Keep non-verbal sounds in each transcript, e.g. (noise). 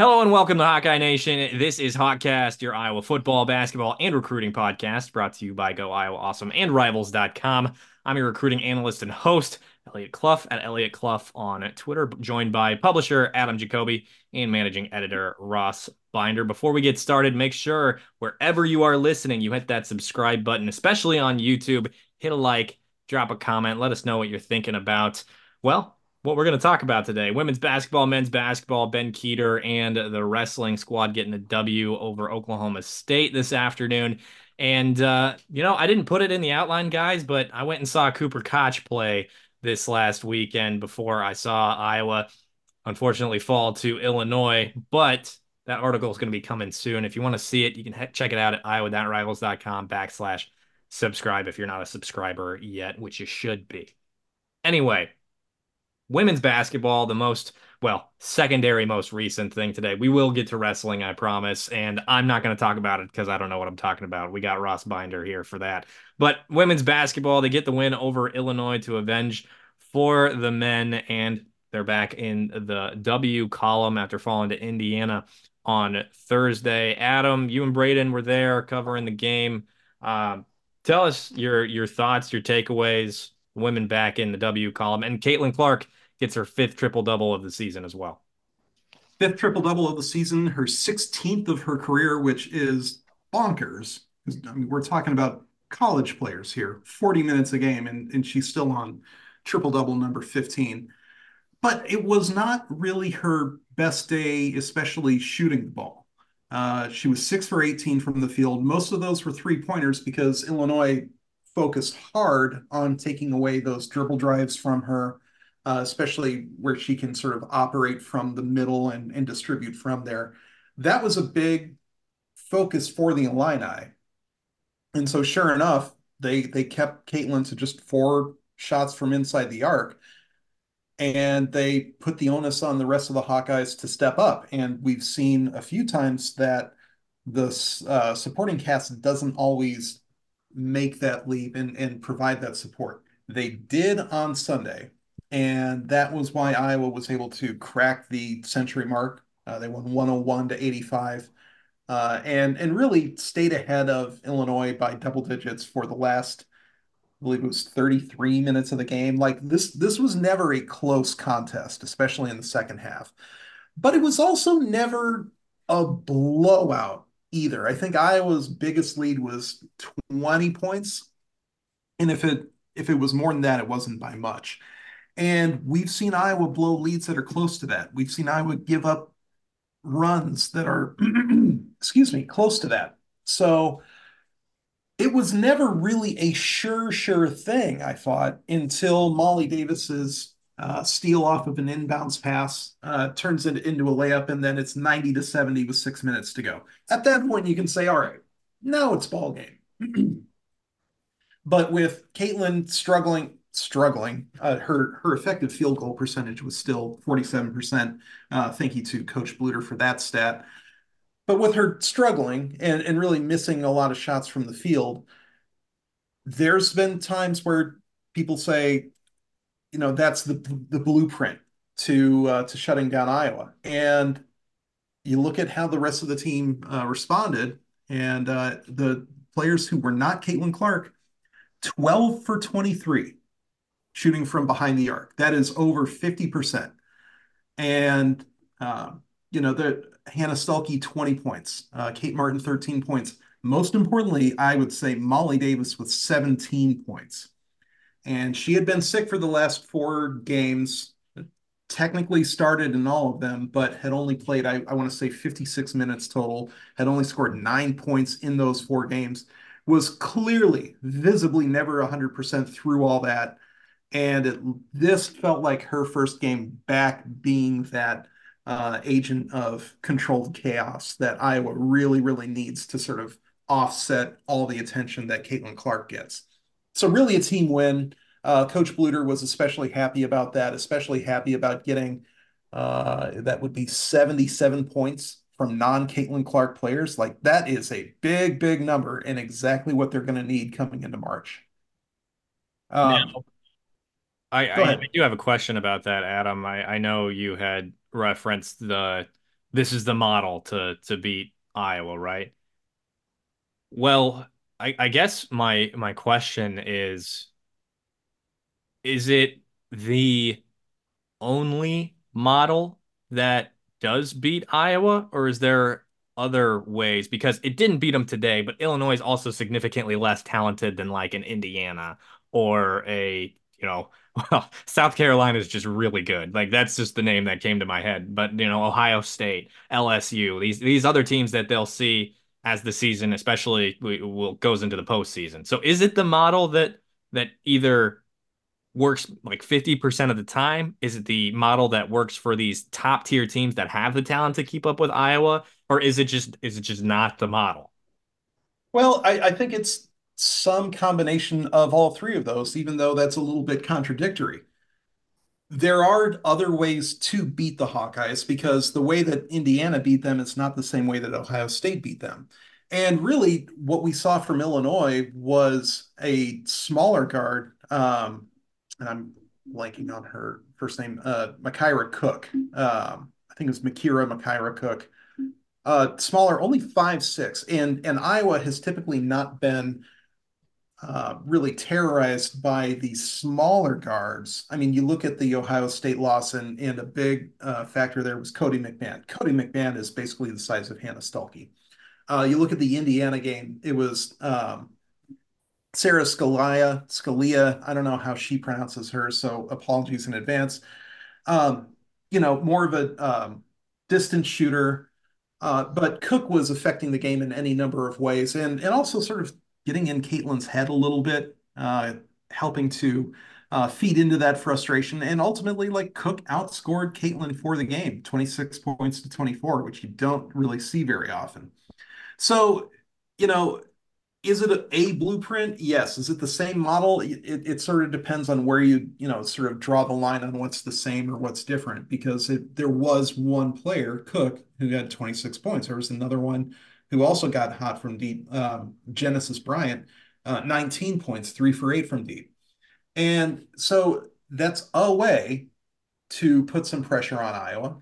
Hello and welcome to Hawkeye Nation. This is Hawkcast, your Iowa football, basketball, and recruiting podcast brought to you by Go Iowa Awesome and Rivals.com. I'm your recruiting analyst and host, Elliot Clough at Elliot Clough on Twitter, joined by publisher Adam Jacoby and managing editor Ross Binder. Before we get started, make sure wherever you are listening, you hit that subscribe button, especially on YouTube. Hit a like, drop a comment, let us know what you're thinking about. Well, what we're going to talk about today women's basketball, men's basketball, Ben Kueter, and the wrestling squad getting a W over Oklahoma State this afternoon. And, uh, you know, I didn't put it in the outline, guys, but I went and saw Cooper Koch play this last weekend before I saw Iowa unfortunately fall to Illinois. But that article is going to be coming soon. If you want to see it, you can check it out at iowa.rivals.com backslash subscribe if you're not a subscriber yet, which you should be. Anyway, women's basketball, the most, well, secondary, most recent thing today. We will get to wrestling, I promise. And I'm not going to talk about it because I don't know what I'm talking about. We got Ross Binder here for that. But women's basketball, they get the win over Illinois to avenge for the men. And they're back in the W column after falling to Indiana on Thursday. Adam, you and Braden were there covering the game. Uh, tell us your your thoughts, your takeaways. Women back in the W column, and Caitlin Clark gets her fifth triple double of the season as well. Fifth triple double of the season, her 16th of her career, which is bonkers. I mean, we're talking about college players here, 40 minutes a game, and, and she's still on triple double number 15. But it was not really her best day, especially shooting the ball. Uh, she was six for 18 from the field. Most of those were three pointers because Illinois focused hard on taking away those dribble drives from her uh, especially where she can sort of operate from the middle and, and distribute from there. That was a big focus for the Illini. And so, sure enough, they they kept Caitlin to just four shots from inside the arc, and they put the onus on the rest of the Hawkeyes to step up. And we've seen a few times that the uh, supporting cast doesn't always make that leap and, and provide that support. They did on Sunday and that was why Iowa was able to crack the century mark. Uh, they won 101 to 85, uh, and and really stayed ahead of Illinois by double digits for the last, I believe it was 33 minutes of the game. Like this, this was never a close contest, especially in the second half. But it was also never a blowout either. I think Iowa's biggest lead was 20 points, and if it if it was more than that, it wasn't by much. And we've seen Iowa blow leads that are close to that. We've seen Iowa give up runs that are, (clears throat) excuse me, close to that. So it was never really a sure, sure thing, I thought, until Molly Davis's uh, steal off of an inbounds pass uh, turns it into a layup, and then it's 90 to 70 with six minutes to go. At that point, you can say, all right, now it's ball game. (clears throat) but with Caitlin struggling, struggling. Uh, her her effective field goal percentage was still 47%. Uh, thank you to Coach Bluder for that stat. But with her struggling and, and really missing a lot of shots from the field, there's been times where people say, you know, that's the the blueprint to uh, to shutting down Iowa. And you look at how the rest of the team uh, responded, and uh, the players who were not Caitlin Clark, 12 for 23 shooting from behind the arc. That is over 50%. And, uh, you know, the Hannah Stuelke, 20 points, uh, Kate Martin, 13 points. Most importantly, I would say Molly Davis with 17 points. And she had been sick for the last four games, technically started in all of them, but had only played, I, I want to say 56 minutes total, had only scored nine points in those four games, was clearly, visibly never 100% through all that and it, this felt like her first game back being that uh, agent of controlled chaos that Iowa really, really needs to sort of offset all the attention that Caitlin Clark gets. So really a team win. Uh, Coach Bluder was especially happy about that, especially happy about getting uh, that would be 77 points from non-Caitlin Clark players. Like that is a big, big number and exactly what they're going to need coming into March. Um, I, I, I, do have a question about that, Adam. I, I know you had referenced the this is the model to to beat Iowa, right? Well, I, I guess my my question is, is it the only model that does beat Iowa, or is there other ways? Because it didn't beat them today, but Illinois is also significantly less talented than like an Indiana or a, you know, well, South Carolina is just really good. Like that's just the name that came to my head. But you know, Ohio State, LSU, these these other teams that they'll see as the season, especially will goes into the postseason. So is it the model that that either works like 50% of the time? Is it the model that works for these top tier teams that have the talent to keep up with Iowa? Or is it just is it just not the model? Well, I, I think it's some combination of all three of those, even though that's a little bit contradictory. There are other ways to beat the Hawkeyes because the way that Indiana beat them is not the same way that Ohio State beat them. And really, what we saw from Illinois was a smaller guard um, and I'm blanking on her first name, uh, Makira Cook. Um, I think it was Makira Makira Cook. Uh, smaller, only five six, and and Iowa has typically not been uh, really terrorized by the smaller guards. I mean, you look at the Ohio State loss, and and a big uh, factor there was Cotie McMahon. Cotie McMahon is basically the size of Hannah Stuelke. Uh, you look at the Indiana game; it was um, Sara Scalia, Scalia, I don't know how she pronounces her, so apologies in advance. Um, you know, more of a um, distant shooter, uh, but Cook was affecting the game in any number of ways, and and also sort of getting in Caitlin's head a little bit, uh, helping to uh, feed into that frustration, and ultimately, like Cook outscored Caitlin for the game, 26 points to 24, which you don't really see very often. So, you know, is it a, a, blueprint? Yes. Is it the same model? It, it, sort of depends on where you, you know, sort of draw the line on what's the same or what's different because it, there was one player, Cook, who had 26 points. There was another one who also got hot from deep, um, Genesis Bryant, uh, 19 points, three for eight from deep. And so that's a way to put some pressure on Iowa.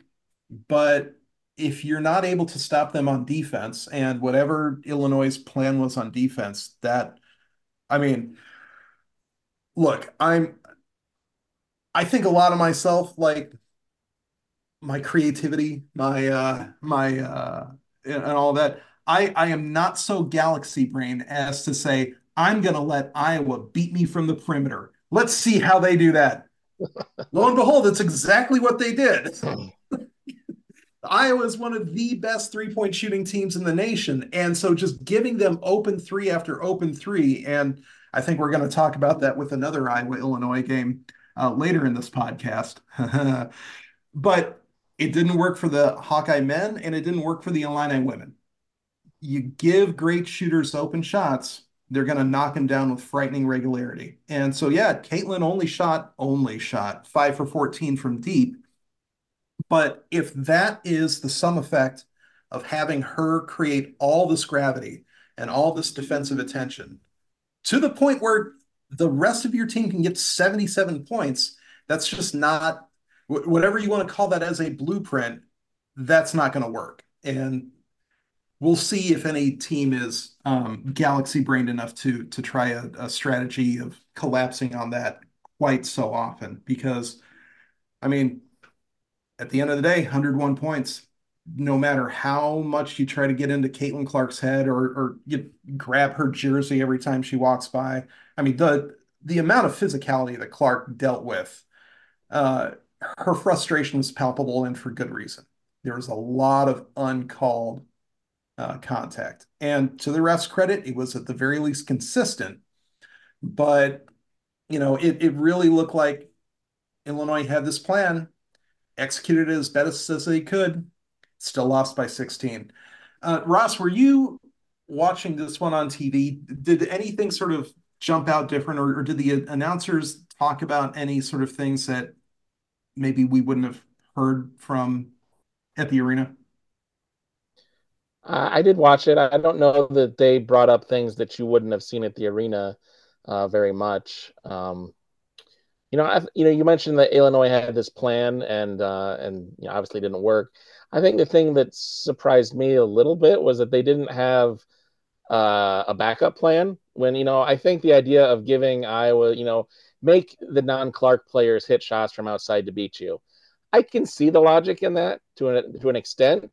But if you're not able to stop them on defense and whatever Illinois' plan was on defense, that I mean, look, I'm I think a lot of myself, like my creativity, my uh my uh and all that. I I am not so galaxy brain as to say I'm gonna let Iowa beat me from the perimeter. Let's see how they do that. (laughs) Lo and behold, it's exactly what they did. (laughs) Iowa is one of the best three point shooting teams in the nation. And so just giving them open three after open three. And I think we're going to talk about that with another Iowa Illinois game uh, later in this podcast. (laughs) but it didn't work for the Hawkeye men and it didn't work for the Illini women. You give great shooters open shots, they're going to knock them down with frightening regularity. And so, yeah, Caitlin only shot, only shot five for 14 from deep but if that is the sum effect of having her create all this gravity and all this defensive attention to the point where the rest of your team can get 77 points, that's just not whatever you want to call that as a blueprint, that's not going to work. And we'll see if any team is um, galaxy brained enough to to try a, a strategy of collapsing on that quite so often because I mean at the end of the day, 101 points. No matter how much you try to get into Caitlin Clark's head or or you grab her jersey every time she walks by. I mean, the the amount of physicality that Clark dealt with, uh, her frustration was palpable and for good reason. There was a lot of uncalled uh, contact. And to the ref's credit, it was at the very least consistent. But, you know, it, it really looked like Illinois had this plan executed it as best as they could. Still lost by 16. Uh, Ross, were you watching this one on TV? Did anything sort of jump out different, or, or did the announcers talk about any sort of things that maybe we wouldn't have heard from at the arena? Uh, I did watch it. I don't know that they brought up things that you wouldn't have seen at the arena uh, very much. Um, You know, I, you know, you mentioned that Illinois had this plan and uh, and you know, obviously didn't work. I think the thing that surprised me a little bit was that they didn't have uh, a backup plan. When you know, I think the idea of giving Iowa, you know, make the non-Clark players hit shots from outside to beat you. I can see the logic in that to an to an extent,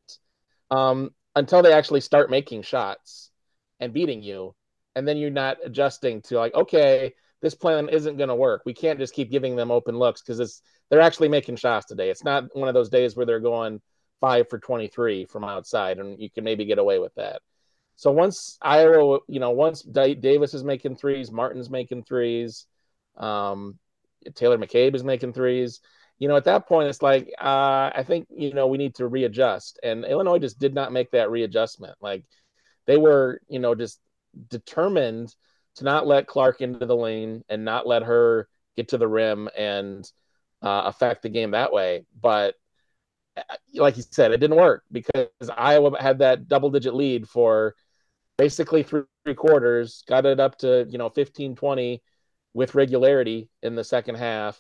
um, until they actually start making shots and beating you, and then you're not adjusting to like, okay, this plan isn't going to work. We can't just keep giving them open looks because it's they're actually making shots today. It's not one of those days where they're going five for 23 from outside and you can maybe get away with that. So once Iowa, you know, once Davis is making threes, Martin's making threes, um, Taylor McCabe is making threes. You know, at that point, it's like uh, I think you know we need to readjust, and Illinois just did not make that readjustment. Like they were, you know, just determined to not let Clark into the lane and not let her get to the rim and uh, affect the game that way. But uh, like you said, it didn't work because Iowa had that double digit lead for basically three, three quarters, got it up to, you know, 15 20 with regularity in the second half.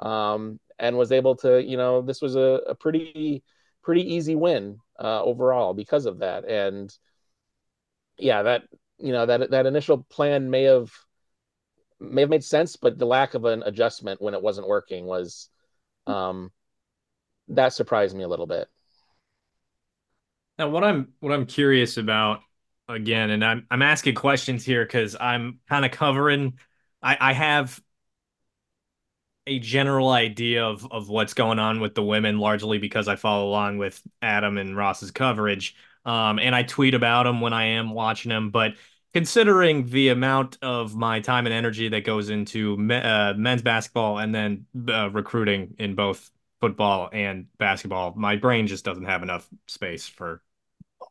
Um, and was able to, you know, this was a, a pretty, pretty easy win uh, overall because of that. And yeah, that you know that that initial plan may have may have made sense, but the lack of an adjustment when it wasn't working was um, that surprised me a little bit. Now, what I'm what I'm curious about again, and I'm I'm asking questions here because I'm kind of covering. I, I have a general idea of of what's going on with the women, largely because I follow along with Adam and Ross's coverage. Um, and I tweet about them when I am watching them. But considering the amount of my time and energy that goes into me, uh, men's basketball and then uh, recruiting in both football and basketball, my brain just doesn't have enough space for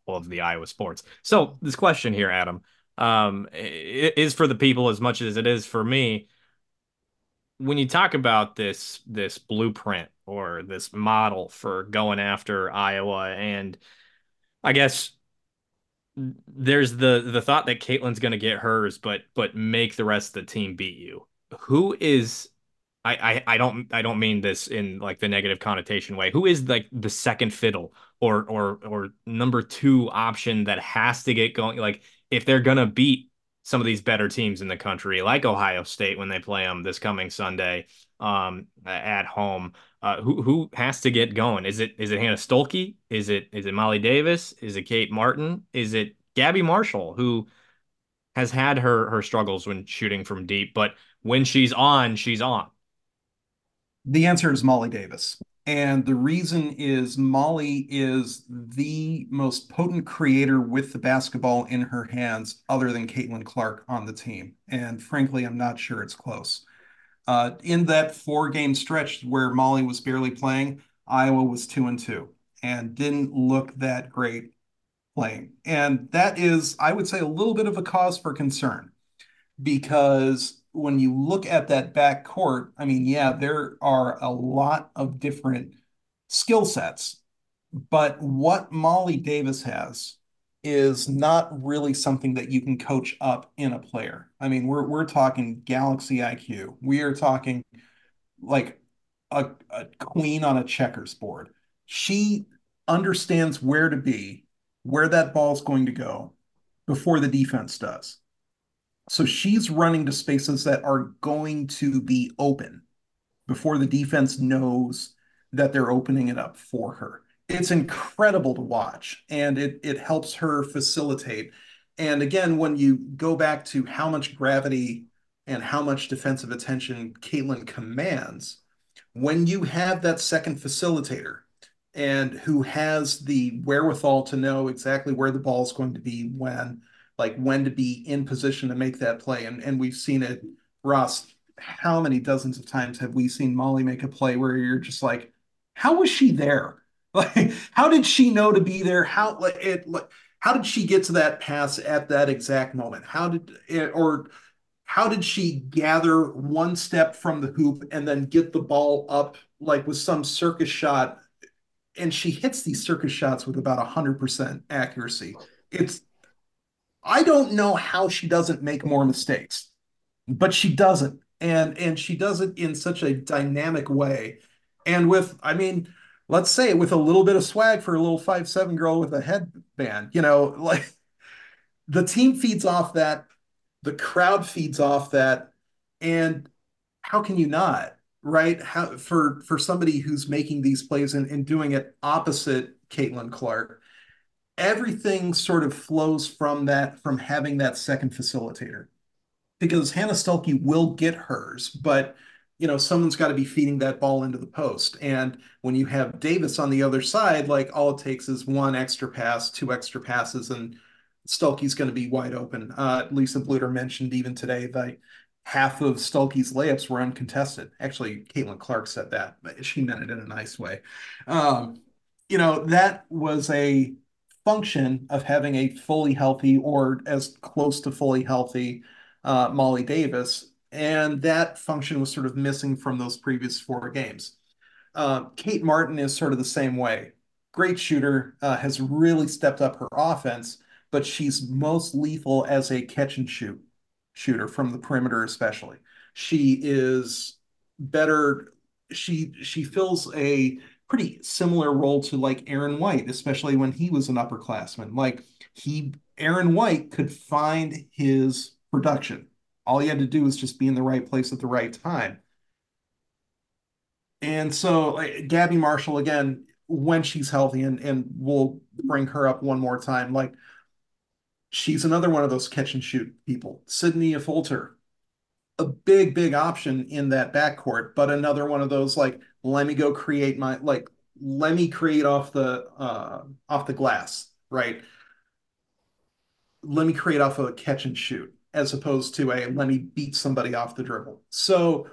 all of the Iowa sports. So this question here, Adam, um, is for the people as much as it is for me. When you talk about this this blueprint or this model for going after Iowa, and I guess there's the the thought that Caitlin's going to get hers, but but make the rest of the team beat you. Who is I, I I don't I don't mean this in like the negative connotation way. Who is like the second fiddle or or or number two option that has to get going? Like if they're gonna beat some of these better teams in the country, like Ohio State when they play them this coming Sunday um, at home. Uh, who who has to get going? Is it is it Hannah Stuelke? Is it is it Molly Davis? Is it Kate Martin? Is it Gabby Marshall who has had her her struggles when shooting from deep, but when she's on, she's on. The answer is Molly Davis. And the reason is Molly is the most potent creator with the basketball in her hands, other than Caitlin Clark on the team. And frankly, I'm not sure it's close. Uh, in that four game stretch where Molly was barely playing, Iowa was two and two and didn't look that great playing. And that is, I would say, a little bit of a cause for concern because when you look at that back court, I mean, yeah, there are a lot of different skill sets, but what Molly Davis has is not really something that you can coach up in a player. I mean, we're we're talking galaxy IQ. We are talking like a, a queen on a checkers board. She understands where to be, where that ball's going to go before the defense does. So she's running to spaces that are going to be open before the defense knows that they're opening it up for her. It's incredible to watch and it it helps her facilitate. And again, when you go back to how much gravity and how much defensive attention Caitlin commands, when you have that second facilitator and who has the wherewithal to know exactly where the ball is going to be when, like when to be in position to make that play. And and we've seen it, Ross. How many dozens of times have we seen Molly make a play where you're just like, how was she there? (laughs) Like, how did she know to be there? How like it like how did she get to that pass at that exact moment? How did it or how did she gather one step from the hoop and then get the ball up like with some circus shot and she hits these circus shots with about 100% accuracy. It's I don't know how she doesn't make more mistakes, but she doesn't. and and she does it in such a dynamic way, and with I mean, let's say with a little bit of swag for a little five seven girl with a headband, you know, (laughs) like the team feeds off that, the crowd feeds off that, and how can you not? right? How for for somebody who's making these plays and, and doing it opposite Caitlin Clark, everything sort of flows from that, from having that second facilitator. Because Hannah Stuelke will get hers, but you know, someone's got to be feeding that ball into the post. And when you have Davis on the other side, like all it takes is one extra pass, two extra passes, and Stuelke's going to be wide open. Uh, Lisa Bluder mentioned even today that half of Stuelke's layups were uncontested. Actually, Caitlin Clark said that, but she meant it in a nice way. Um, you know, that was a function of having a fully healthy or as close to fully healthy uh, Molly Davis. And that function was sort of missing from those previous four games. Uh, Kate Martin is sort of the same way. Great shooter, uh, has really stepped up her offense, but she's most lethal as a catch and shoot shooter from the perimeter, especially. She is better. She she fills a pretty similar role to like Aaron White, especially when he was an upperclassman. Like he Aaron White could find his production. All he had to do was just be in the right place at the right time. And so like, Gabby Marshall again, when she's healthy, and and we'll bring her up one more time. Like she's another one of those catch and shoot people. Sydney Affolter, a big, big option in that backcourt, but another one of those like, let me go create my like, let me create off the uh, off the glass, right? Let me create off of a catch and shoot, as opposed to a let me beat somebody off the dribble. So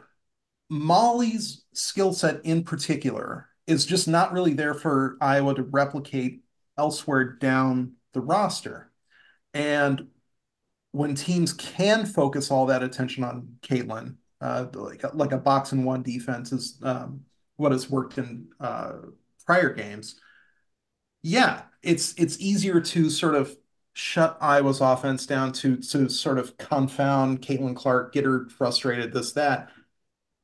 Molly's skill set in particular is just not really there for Iowa to replicate elsewhere down the roster. And when teams can focus all that attention on Caitlin, uh, like like a box and one defense is um, what has worked in uh, prior games. Yeah, it's it's easier to sort of shut Iowa's offense down to to sort of confound Caitlin Clark, get her frustrated, this that.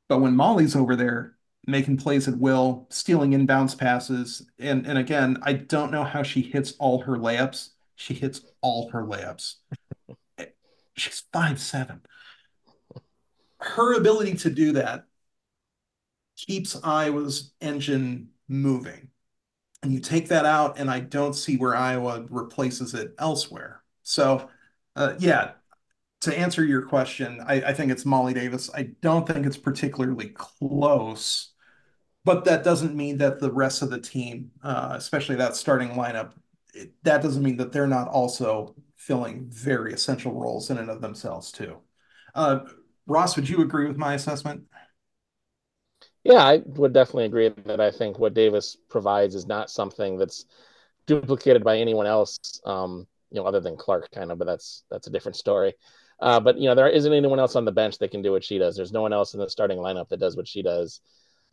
But when Molly's over there making plays at will, stealing inbounds passes, and and again, I don't know how she hits all her layups she hits all her layups. (laughs) She's five seven. Her ability to do that keeps Iowa's engine moving. And you take that out, and I don't see where Iowa replaces it elsewhere. So, uh, yeah, to answer your question, I, I, think it's Molly Davis. I don't think it's particularly close, but that doesn't mean that the rest of the team, uh, especially that starting lineup, that doesn't mean that they're not also filling very essential roles in and of themselves too. Uh, Ross, would you agree with my assessment? Yeah, I would definitely agree that I think what Davis provides is not something that's duplicated by anyone else, um, you know, other than Clark, kind of. But that's that's a different story. Uh, but you know, there isn't anyone else on the bench that can do what she does. There's no one else in the starting lineup that does what she does.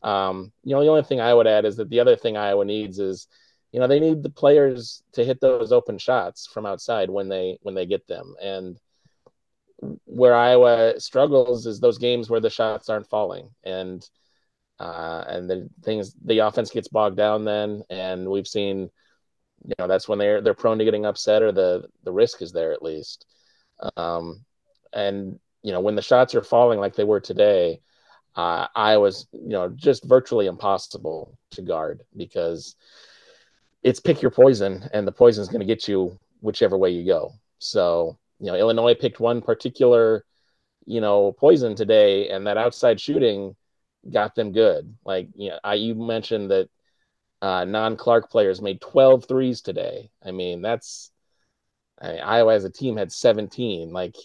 Um, you know, the only thing I would add is that the other thing Iowa needs is you know they need the players to hit those open shots from outside when they when they get them and where Iowa struggles is those games where the shots aren't falling and uh, and the things the offense gets bogged down then and we've seen you know that's when they're they're prone to getting upset or the the risk is there at least um, and you know when the shots are falling like they were today uh, Iowa's you know just virtually impossible to guard because it's pick your poison, and the poison is going to get you whichever way you go. So, you know, Illinois picked one particular, you know, poison today, and that outside shooting got them good. Like, you know, I you mentioned that uh, non-Clark players made 12 threes today. I mean, that's I Iowa as a team had 17. Like,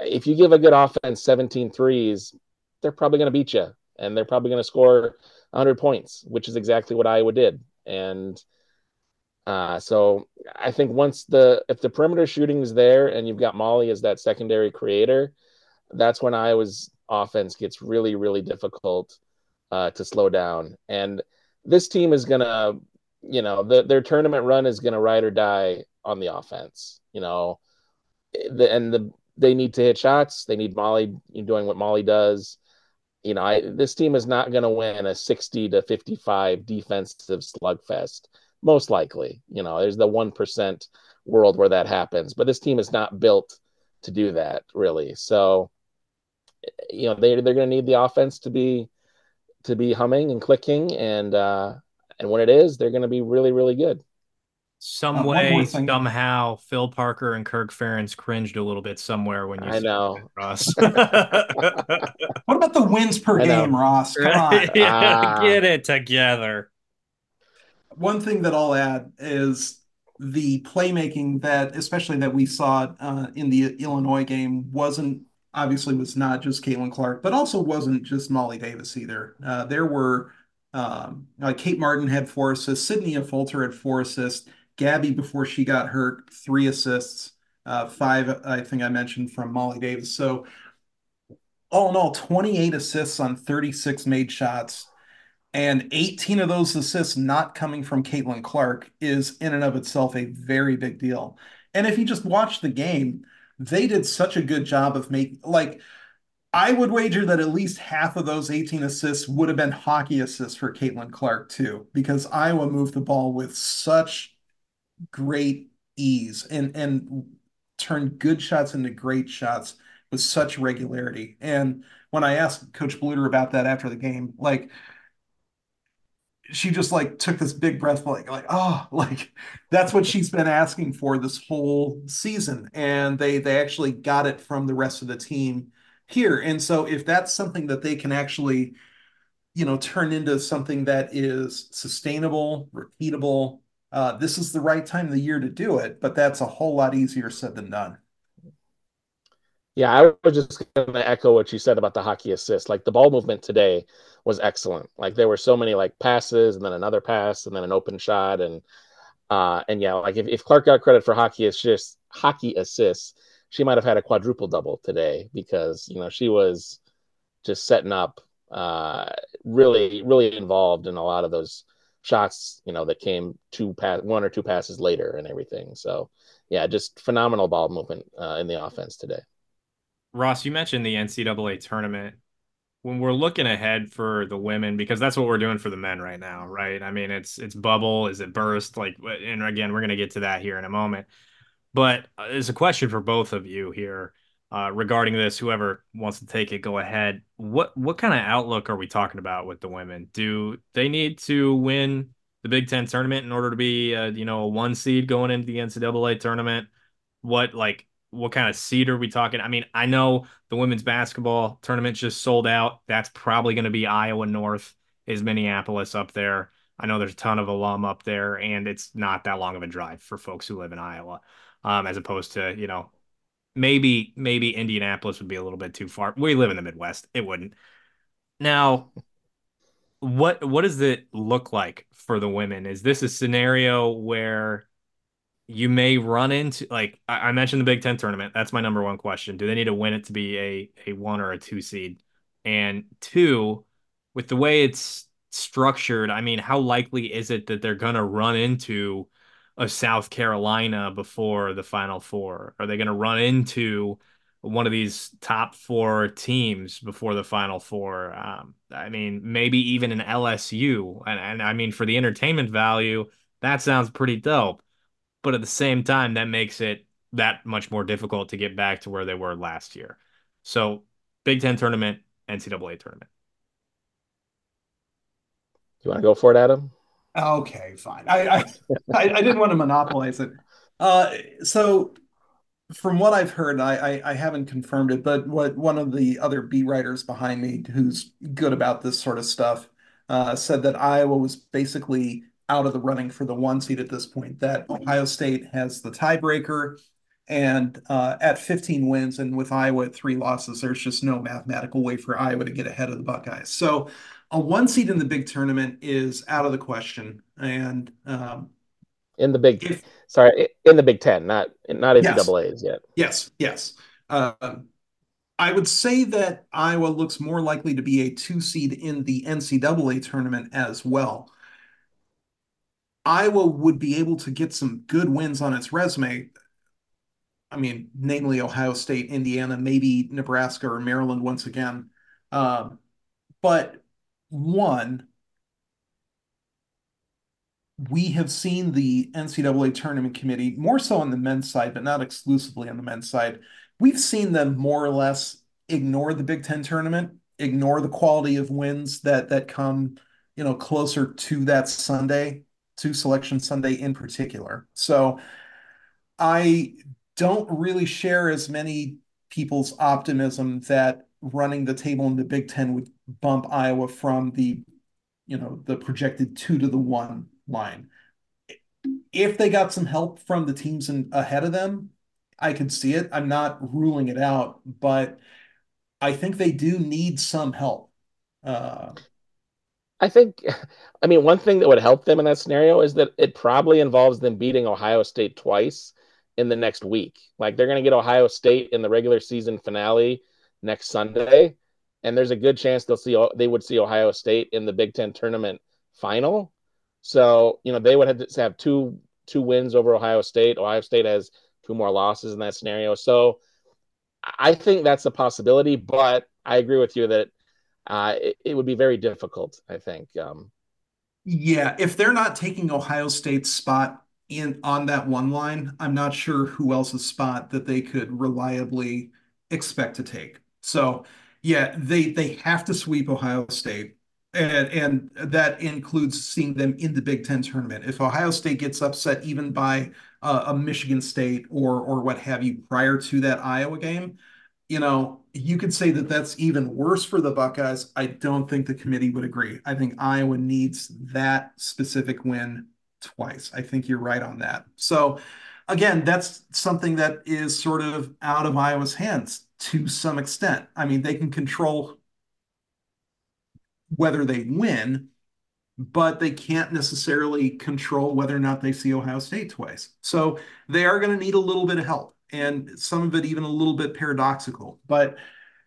if you give a good offense 17 threes, they're probably going to beat you, and they're probably going to score 100 points, which is exactly what Iowa did. And uh, so I think once the if the perimeter shooting is there and you've got Molly as that secondary creator, that's when Iowa's offense gets really really difficult uh, to slow down. And this team is gonna, you know, the, their tournament run is gonna ride or die on the offense. You know, the, and the they need to hit shots. They need Molly doing what Molly does. You know, I, this team is not going to win a 60 to 55 defensive slugfest, most likely. You know, there's the 1% world where that happens, but this team is not built to do that, really. So, you know, they, they're going to need the offense to be to be humming and clicking and uh and when it is they're going to be really really good some uh, way, somehow, Phil Parker and Kirk Ferentz cringed a little bit somewhere when you. I know, Ross. (laughs) what about the wins per game, Ross? Come (laughs) on, yeah, ah. get it together. One thing that I'll add is the playmaking that, especially that we saw uh, in the Illinois game, wasn't obviously was not just Caitlin Clark, but also wasn't just Molly Davis either. Uh, there were um, like Kate Martin had four assists, Sydney Affolter had four assists. Gabby, before she got hurt, three assists, uh, five, I think I mentioned from Molly Davis. So, all in all, 28 assists on 36 made shots, and 18 of those assists not coming from Caitlin Clark is in and of itself a very big deal. And if you just watch the game, they did such a good job of making, like, I would wager that at least half of those 18 assists would have been hockey assists for Caitlin Clark, too, because Iowa moved the ball with such great ease and and turned good shots into great shots with such regularity. And when I asked Coach Bluder about that after the game, like she just like took this big breath, like like oh, (laughs) like that's what she's been asking for this whole season, and they they actually got it from the rest of the team here. And so if that's something that they can actually, you know, turn into something that is sustainable, repeatable, uh, this is the right time of the year to do it, but that's a whole lot easier said than done. Yeah, I was just going to echo what you said about the hockey assist. Like the ball movement today was excellent. Like there were so many like passes and then another pass and then an open shot and uh and yeah, like if, if Clark got credit for hockey assists, hockey assists, she might have had a quadruple double today because you know she was just setting up uh really really involved in a lot of those shots, you know, that came two pass, one or two passes later and everything. So, yeah, just phenomenal ball movement uh, in the offense today. Ross, you mentioned the NCAA tournament. When we're looking ahead for the women, because that's what we're doing for the men right now, right? I mean, it's it's bubble, is it burst? Like, and again, we're gonna get to that here in a moment. But uh, there's a question for both of you here uh, regarding this. Whoever wants to take it, go ahead. What what kind of outlook are we talking about with the women? Do they need to win the Big Ten tournament in order to be, uh, you know, a one seed going into the NCAA tournament? What like what kind of seed are we talking? I mean, I know the women's basketball tournament just sold out. That's probably going to be Iowa North, is Minneapolis up there. I know there's a ton of alum up there, and it's not that long of a drive for folks who live in Iowa, um, as opposed to you know maybe maybe Indianapolis would be a little bit too far. We live in the Midwest. It wouldn't. Now, what what does it look like for the women? Is this a scenario where you may run into like I, mentioned the Big Ten tournament? That's my number one question. Do they need to win it to be a a one or a two seed? And two, with the way it's structured, I mean, how likely is it that they're gonna run into a South Carolina before the Final Four? Are they to run into one of these top four teams before the Final Four? Um, I mean, maybe even an LSU. And, and I mean, for the entertainment value, that sounds pretty dope. But at the same time, that makes it that much more difficult to get back to where they were last year. So, Big Ten tournament, NCAA tournament. You want to go for it, Adam? Okay, fine. I I, I, I didn't want to monopolize it. Uh, so from what I've heard, I, I, I haven't confirmed it, but what one of the other beat writers behind me, who's good about this sort of stuff, uh, said that Iowa was basically out of the running for the one seed at this point. That Ohio State has the tiebreaker, and uh, at 15 wins, and with Iowa at three losses, there's just no mathematical way for Iowa to get ahead of the Buckeyes. So a one seed in the big tournament is out of the question. And um, in the big, if, sorry, in the Big Ten, not not in yes, the A's yet. Yes, yes. Uh, I would say that Iowa looks more likely to be a two seed in the NCAA tournament as well. Iowa would be able to get some good wins on its resume. I mean, namely Ohio State, Indiana, maybe Nebraska or Maryland once again. Um, but one, we have seen the NCAA tournament committee more so on the men's side, but not exclusively on the men's side. We've seen them more or less ignore the Big Ten tournament, ignore the quality of wins that that come, you know, closer to that Sunday, to Selection Sunday in particular. So I don't really share as many people's optimism that running the table in the Big Ten would bump Iowa from the, you know, the projected two to the one line. If they got some help from the teams in, ahead of them, I could see it. I'm not ruling it out, but I think they do need some help. Uh, I think, (laughs) I mean, one thing that would help them in that scenario is that it probably involves them beating Ohio State twice in the next week. Like they're going to get Ohio State in the regular season finale next Sunday, and there's a good chance they'll see they would see Ohio State in the Big Ten tournament final. So you know they would have to have two two wins over Ohio State. Ohio State has two more losses in that scenario. So I think that's a possibility, but I agree with you that uh, it, it, would be very difficult. I think. Um, yeah, if they're not taking Ohio State's spot in on that one line, I'm not sure who else's spot that they could reliably expect to take. So yeah, they they have to sweep Ohio State and and that includes seeing them in the Big Ten tournament. If Ohio State gets upset even by uh, a Michigan State or or what have you prior to that Iowa game, you know you could say that that's even worse for the Buckeyes. I don't think the committee would agree. I think Iowa needs that specific win twice. I think you're right on that. So again, that's something that is sort of out of Iowa's hands to some extent. I mean, they can control whether they win, but they can't necessarily control whether or not they see Ohio State twice. So they are going to need a little bit of help, and some of it even a little bit paradoxical. But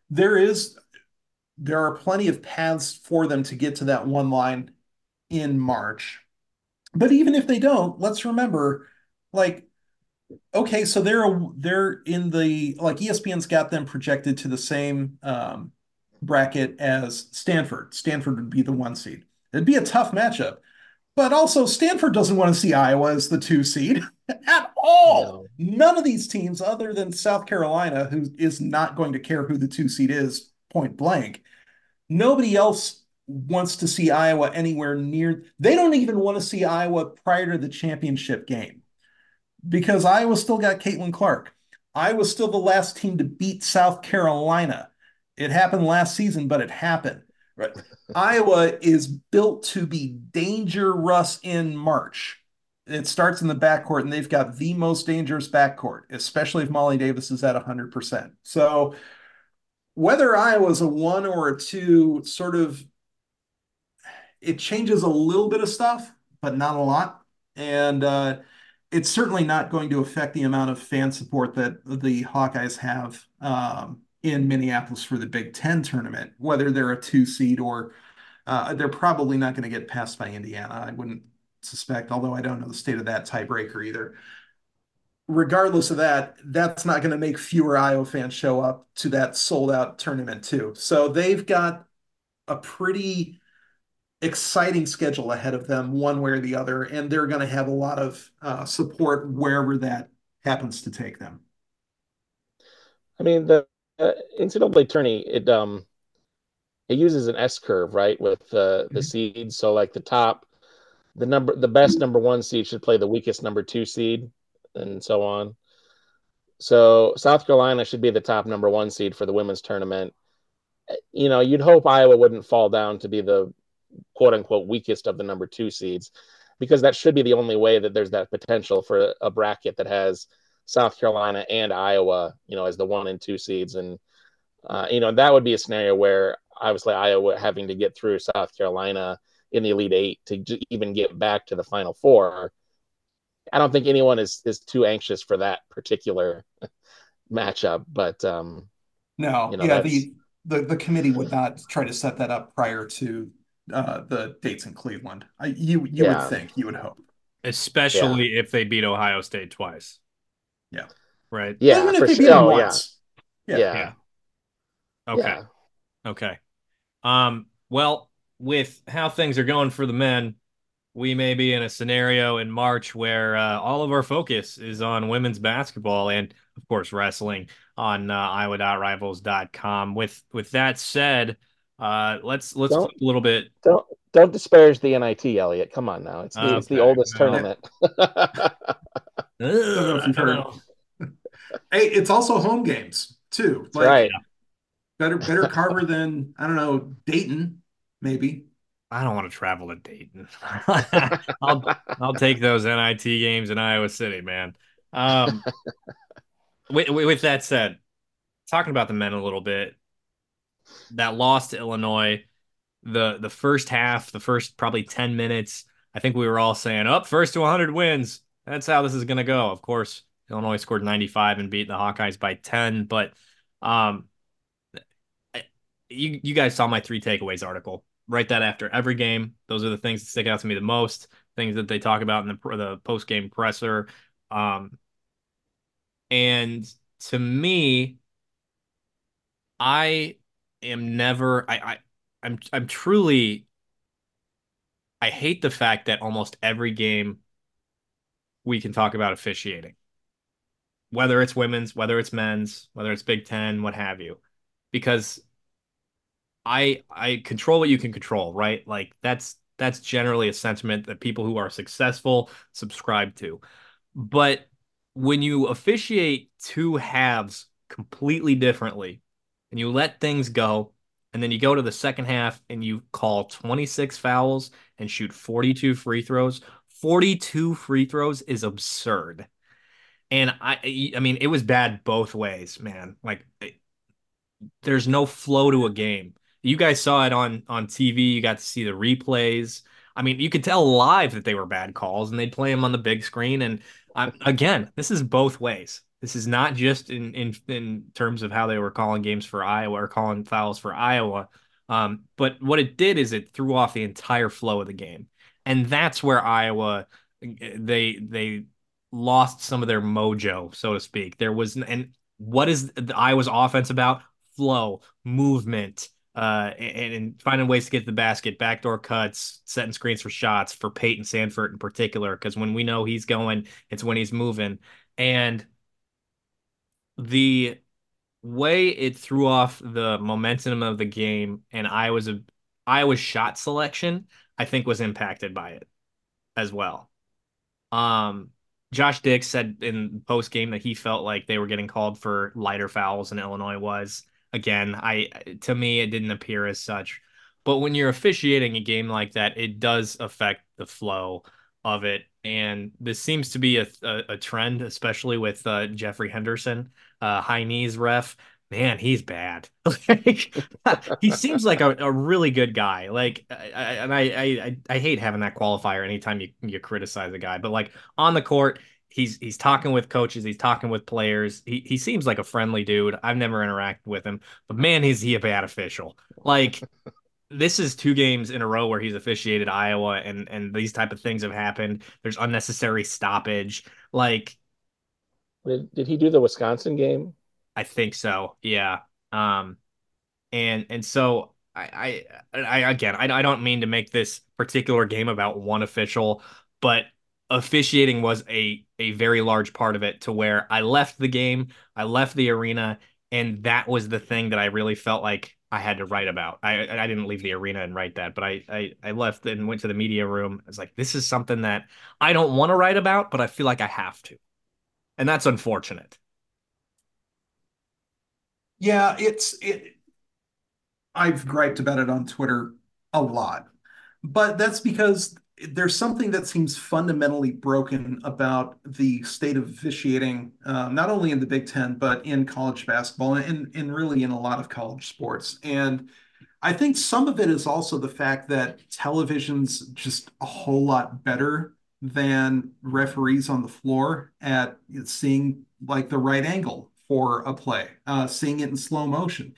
there is there are plenty of paths for them to get to that one line in March. But even if they don't, let's remember, like, okay, so they're they're in the like ESPN's got them projected to the same um, bracket as Stanford. Stanford would be the one seed. It'd be a tough matchup. But also, Stanford doesn't want to see Iowa as the two seed (laughs) at all. No. None of these teams, other than South Carolina, who is not going to care who the two seed is, point blank, nobody else wants to see Iowa anywhere near. They don't even want to see Iowa prior to the championship game because Iowa still got Caitlin Clark. Iowa's still the last team to beat South Carolina. It happened last season, but it happened. Right. (laughs) Iowa is built to be dangerous in March. It starts in the backcourt, and they've got the most dangerous backcourt, especially if Molly Davis is at 100%. So, whether Iowa's a one or a two, sort of, it changes a little bit of stuff, but not a lot. And uh, it's certainly not going to affect the amount of fan support that the Hawkeyes have um, in Minneapolis for the Big Ten tournament, whether they're a two seed or uh, they're probably not going to get passed by Indiana. I wouldn't suspect, although I don't know the state of that tiebreaker either. Regardless of that, that's not going to make fewer Iowa fans show up to that sold out tournament, too. So they've got a pretty exciting schedule ahead of them, one way or the other, and they're going to have a lot of uh, support wherever that happens to take them. I mean, the uh, NCAA tourney it um it uses an S curve right with uh, the mm-hmm. seeds. So like the top, the number the best number one seed should play the weakest number two seed, and so on. So South Carolina should be the top number one seed for the women's tournament. You know, you'd hope Iowa wouldn't fall down to be the quote unquote weakest of the number two seeds, because that should be the only way that there's that potential for a bracket that has South Carolina and Iowa, you know, as the one and two seeds. And, uh, you know, that would be a scenario where obviously Iowa having to get through South Carolina in the Elite Eight to even get back to the Final Four. I don't think anyone is is too anxious for that particular (laughs) matchup, but um, no, you know, yeah, the, the the committee would not try to set that up prior to uh, the dates in Cleveland. I, you you yeah. would think, you would hope, especially yeah. if they beat Ohio State twice. Yeah. right? Yeah, Even if for they sure. beat them Oh, yeah. once. Yeah. Yeah. Yeah. Okay. Yeah. Okay. Um, well, with how things are going for the men, we may be in a scenario in March where uh, all of our focus is on women's basketball and, of course, wrestling on uh, iowa.rivals.com. With with that said, uh, let's let's Don't- a little bit. Don't don't disparage the NIT, Elliot. Come on now. It's the, it's the oldest tournament. (laughs) know if you've heard. Hey, it's also home games too. That's right. Better better Carver than I don't know Dayton maybe. I don't want to travel to Dayton. (laughs) I'll I'll take those NIT games in Iowa City, man. Um, (laughs) with, with that said, talking about the men a little bit, that loss to Illinois, the the first half, the first probably ten minutes, I think we were all saying, "Up, first to 100 wins." That's how this is going to go. Of course, Illinois scored 95 and beat the Hawkeyes by 10, but um, you you guys saw my three takeaways article. Write that after every game. Those are the things that stick out to me the most. Things that they talk about in the the post game presser. Um, and to me, I am never. I, I I'm I'm truly. I hate the fact that almost every game we can talk about officiating, whether it's women's, whether it's men's, whether it's Big Ten, what have you, because I I control what you can control, right? Like that's that's generally a sentiment that people who are successful subscribe to. But when you officiate two halves completely differently and you let things go and then you go to the second half and you call 26 fouls and shoot 42 free throws, 42 free throws is absurd. And I I mean it was bad both ways, man. Like there's no flow to a game. You guys saw it on on TV. You got to see the replays. I mean, you could tell live that they were bad calls, and they'd play them on the big screen. And um, again, this is both ways. This is not just in in in terms of how they were calling games for Iowa or calling fouls for Iowa. Um, but what it did is it threw off the entire flow of the game, and that's where Iowa they they lost some of their mojo, so to speak. There was and what is the Iowa's offense about? Flow, movement, uh, and, and, finding ways to get to the basket, backdoor cuts, setting screens for shots for Payton Sandfort in particular. Because when we know he's going, it's when he's moving. And the way it threw off the momentum of the game and Iowa's Iowa's shot selection, I think was impacted by it as well. Um, Josh Dix said in post game that he felt like they were getting called for lighter fouls than Illinois was again, I to me it didn't appear as such. But when you're officiating a game like that, it does affect the flow of it. And this seems to be a, a, a trend, especially with uh, Jeffrey Henderson, uh, high knees ref. Man, he's bad. (laughs) like, he seems like a, a really good guy. Like, I, and I, I, I hate having that qualifier anytime you you criticize a guy. But like on the court, he's he's talking with coaches, he's talking with players. He he seems like a friendly dude. I've never interacted with him, but man, is he a bad official. Like this is two games in a row where he's officiated Iowa and and these type of things have happened. There's unnecessary stoppage. Like did, did he do the Wisconsin game? I think so. Yeah. Um and and so I I, I again I, I don't mean to make this particular game about one official, but officiating was a a very large part of it to where I left the game, I left the arena, and that was the thing that I really felt like I had to write about. I I didn't leave the arena and write that, but I I, I left and went to the media room. I was like, this is something that I don't want to write about, but I feel like I have to, and that's unfortunate. Yeah, it's it. I've griped about it on Twitter a lot, but that's because there's something that seems fundamentally broken about the state of officiating, um, not only in the Big Ten, but in college basketball and, and really in a lot of college sports. And I think some of it is also the fact that television's just a whole lot better than referees on the floor at seeing like the right angle for a play, uh, seeing it in slow motion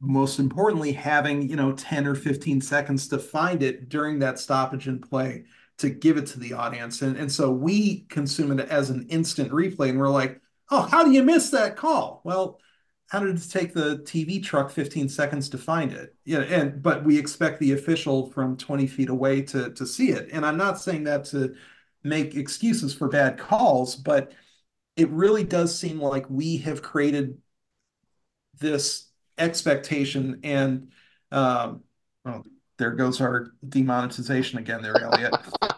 most importantly, having, you know, 10 or 15 seconds to find it during that stoppage and play to give it to the audience. And, and so we consume it as an instant replay and we're like, oh, how do you miss that call? Well, how did it take the TV truck 15 seconds to find it? Yeah, and but we expect the official from 20 feet away to to see it. And I'm not saying that to make excuses for bad calls, but it really does seem like we have created this expectation and um, well, there goes our demonetization again there, Elliot. (laughs)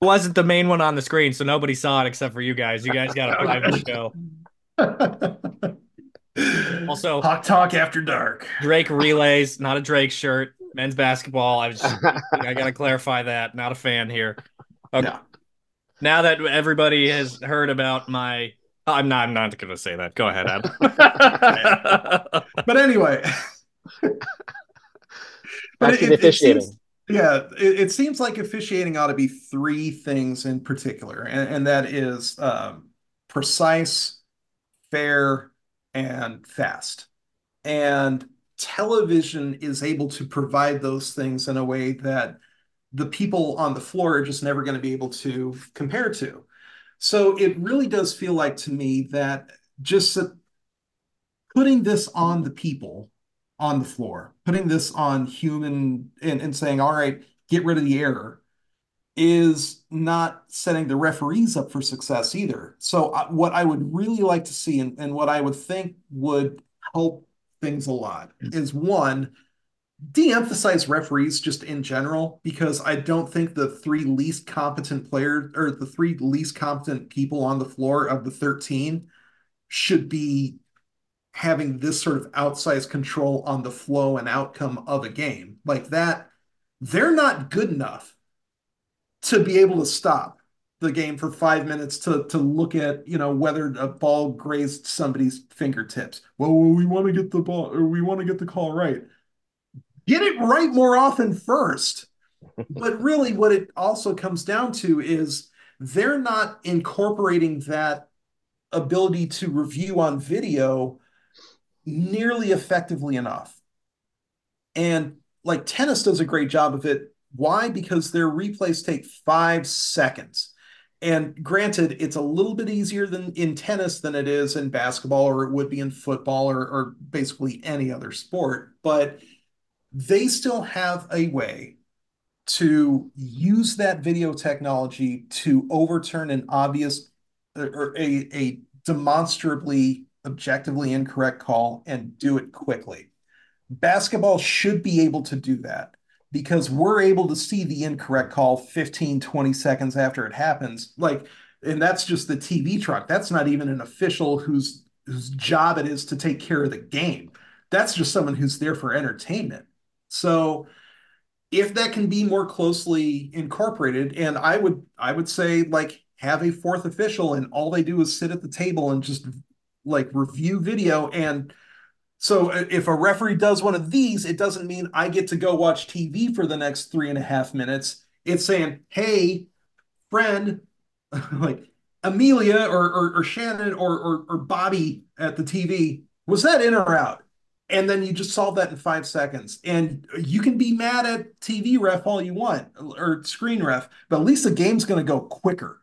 wasn't the main one on the screen, so nobody saw it except for you guys. You guys got a private show. (laughs) also, hot talk after dark. Drake relays, not a Drake shirt. Men's basketball. I was just, I gotta (laughs) clarify that. Not a fan here. Okay. No. Now that everybody has heard about my, I'm not. I'm not gonna say that. Go ahead, Adam. (laughs) (laughs) but anyway. (laughs) but it, it, it seems, yeah, it, it, seems like officiating ought to be three things in particular, and, and that is um, precise, fair, and fast. And television is able to provide those things in a way that the people on the floor are just never going to be able to compare to. So it really does feel like to me that just putting this on the people on the floor, putting this on human and, and saying, all right, get rid of the error is not setting the referees up for success either. So, uh, what I would really like to see and, and what I would think would help things a lot is one, de emphasize referees just in general, because I don't think the three least competent players or the three least competent people on the floor of the 13 should be having this sort of outsized control on the flow and outcome of a game. Like that, they're not good enough to be able to stop the game for five minutes to to look at you know whether a ball grazed somebody's fingertips. Well, we want to get the ball or we want to get the call right. Get it right more often first. but really, what it also comes down to is they're not incorporating that ability to review on video nearly effectively enough. And like tennis does a great job of it. Why? Because their replays take five seconds. And granted, it's a little bit easier than in tennis than it is in basketball or it would be in football or, or basically any other sport. But they still have a way to use that video technology to overturn an obvious or a, a demonstrably objectively incorrect call and do it quickly. Basketball should be able to do that because we're able to see the incorrect call 15, 20 seconds after it happens. Like, and that's just the TV truck. That's not even an official whose whose job it is to take care of the game. That's just someone who's there for entertainment. So if that can be more closely incorporated, and I would I would say like have a fourth official and all they do is sit at the table and just like review video. And so if a referee does one of these it doesn't mean i get to go watch tv for the next three and a half minutes. It's saying hey friend (laughs) like amelia or, or, or shannon or, or, or bobby at the tv was that in or out and then you just solve that in five seconds. And you can be mad at tv ref all you want or screen ref but at least the game's going to go quicker.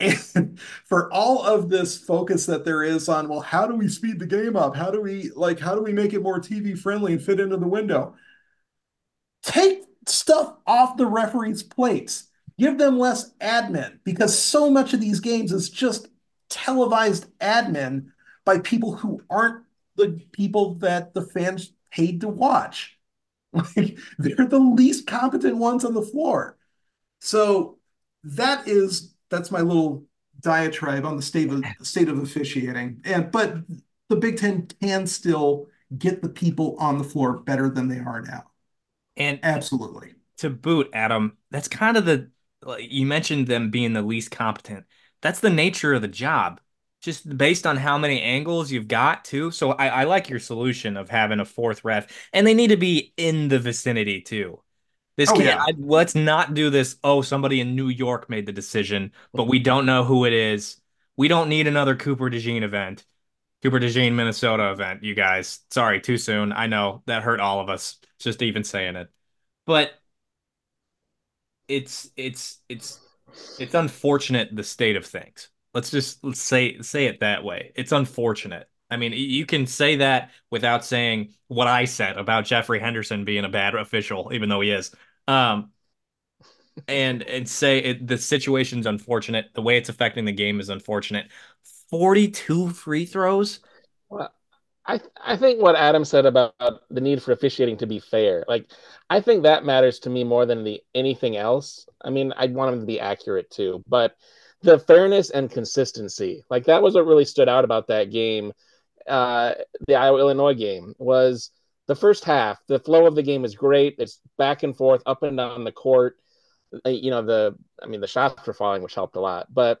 And (laughs) for all of this focus that there is on well how do we speed the game up? How do we like how do we make it more tv friendly and fit into the window? Take stuff off the referees plates. Give them less admin because so much of these games is just televised admin by people who aren't the people that the fans paid to watch (laughs) like they're the least competent ones on the floor so that is that's my little diatribe on the state of state of officiating. And but the Big Ten can still get the people on the floor better than they are now. And absolutely. To boot, Adam, that's kind of the you mentioned them being the least competent. That's the nature of the job. Just based on how many angles you've got, too. So I, I like your solution of having a fourth ref, and they need to be in the vicinity too. This oh, can't. Yeah. I, let's not do this. Oh, somebody in New York made the decision, but we don't know who it is. We don't need another Cooper DeJean event, Cooper DeJean Minnesota event. You guys, sorry, too soon. I know that hurt all of us just even saying it, but it's it's it's it's unfortunate the state of things Let's just let's say say it that way. It's unfortunate. I mean, you can say that without saying what I said about Jeffrey Henderson being a bad official, even though he is. Um, and and say it, the situation's unfortunate. The way it's affecting the game is unfortunate. 42 free throws. Well, I I think what Adam said about the need for officiating to be fair, like I think that matters to me more than the anything else. I mean, I'd want him to be accurate too, but the fairness and consistency, like that was what really stood out about that game. Uh, the Iowa Illinois game was the first half. The flow of the game is great. It's back and forth, up and down the court. Uh, you know the, I mean, the shots were falling, which helped a lot, but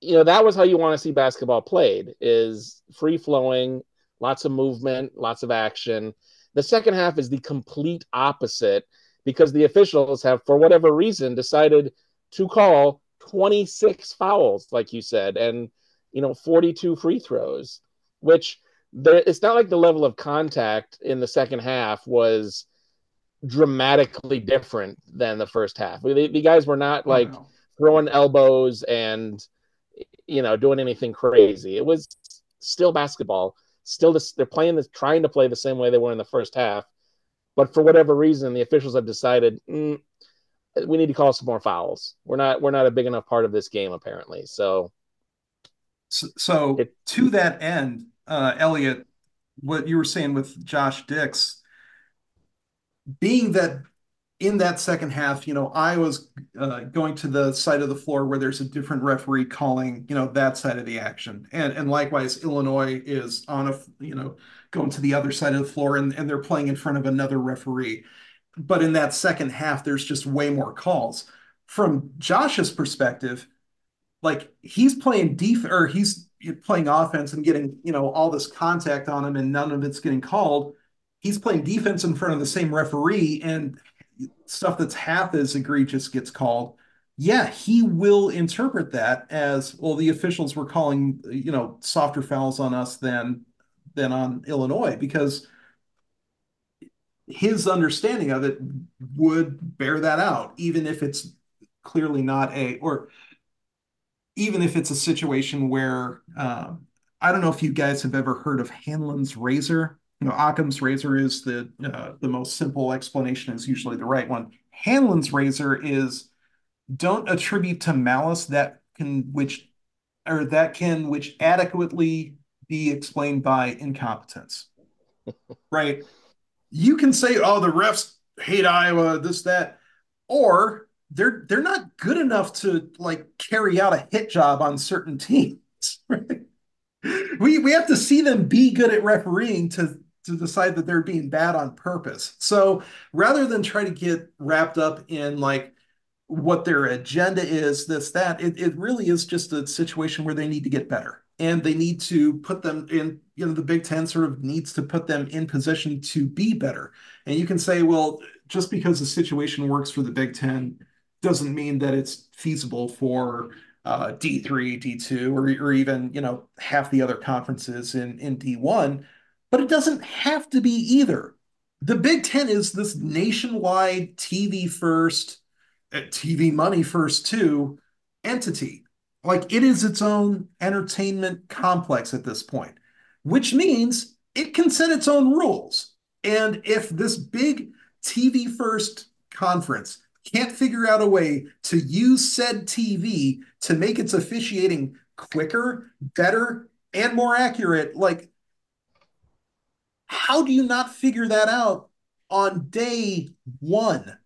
you know that was how you want to see basketball played: is free flowing, lots of movement, lots of action. The second half is the complete opposite because the officials have, for whatever reason, decided to call 26 fouls, like you said, and you know 42 free throws, which there, it's not like the level of contact in the second half was dramatically different than the first half. The, the guys were not like throwing elbows and you know doing anything crazy. It was still basketball still this, they're playing this, trying to play the same way they were in the first half, but for whatever reason, the officials have decided mm, we need to call some more fouls. We're not we're not a big enough part of this game apparently. So, so, so it, to that end, uh, Elliot, what you were saying with Josh Dix, being that in that second half, you know, I was uh, going to the side of the floor where there's a different referee calling, you know, that side of the action, and and likewise, Illinois is on a, you know, going to the other side of the floor, and and they're playing in front of another referee. But in that second half, there's just way more calls. From Josh's perspective, like he's playing def or he's playing offense and getting, you know, all this contact on him, and none of it's getting called. He's playing defense in front of the same referee, and stuff that's half as egregious gets called, yeah, he will interpret that as well. The officials were calling, you know, softer fouls on us than than on Illinois because his understanding of it would bear that out, even if it's clearly not a or even if it's a situation where uh, I don't know if you guys have ever heard of Hanlon's razor you know, Occam's razor is the uh, the most simple explanation is usually the right one. Hanlon's razor is don't attribute to malice that can which or that can which adequately be explained by incompetence. (laughs) right? You can say, "Oh, the refs hate Iowa," this that, or they're they're not good enough to like carry out a hit job on certain teams. (laughs) Right? We we have to see them be good at refereeing to to decide that they're being bad on purpose. So rather than try to get wrapped up in like what their agenda is, this, that, it, it really is just a situation where they need to get better. And they need to put them in, you know, the Big Ten sort of needs to put them in position to be better. And you can say, well, just because the situation works for the Big Ten doesn't mean that it's feasible for uh, D3, D2, or, or even, you know, half the other conferences in, in D1 but it doesn't have to be either. The Big Ten is this nationwide TV first, uh, TV money first too entity. Like it is its own entertainment complex at this point, which means it can set its own rules. And if this big TV first conference can't figure out a way to use said TV to make its officiating quicker, better, and more accurate, like how do you not figure that out on day one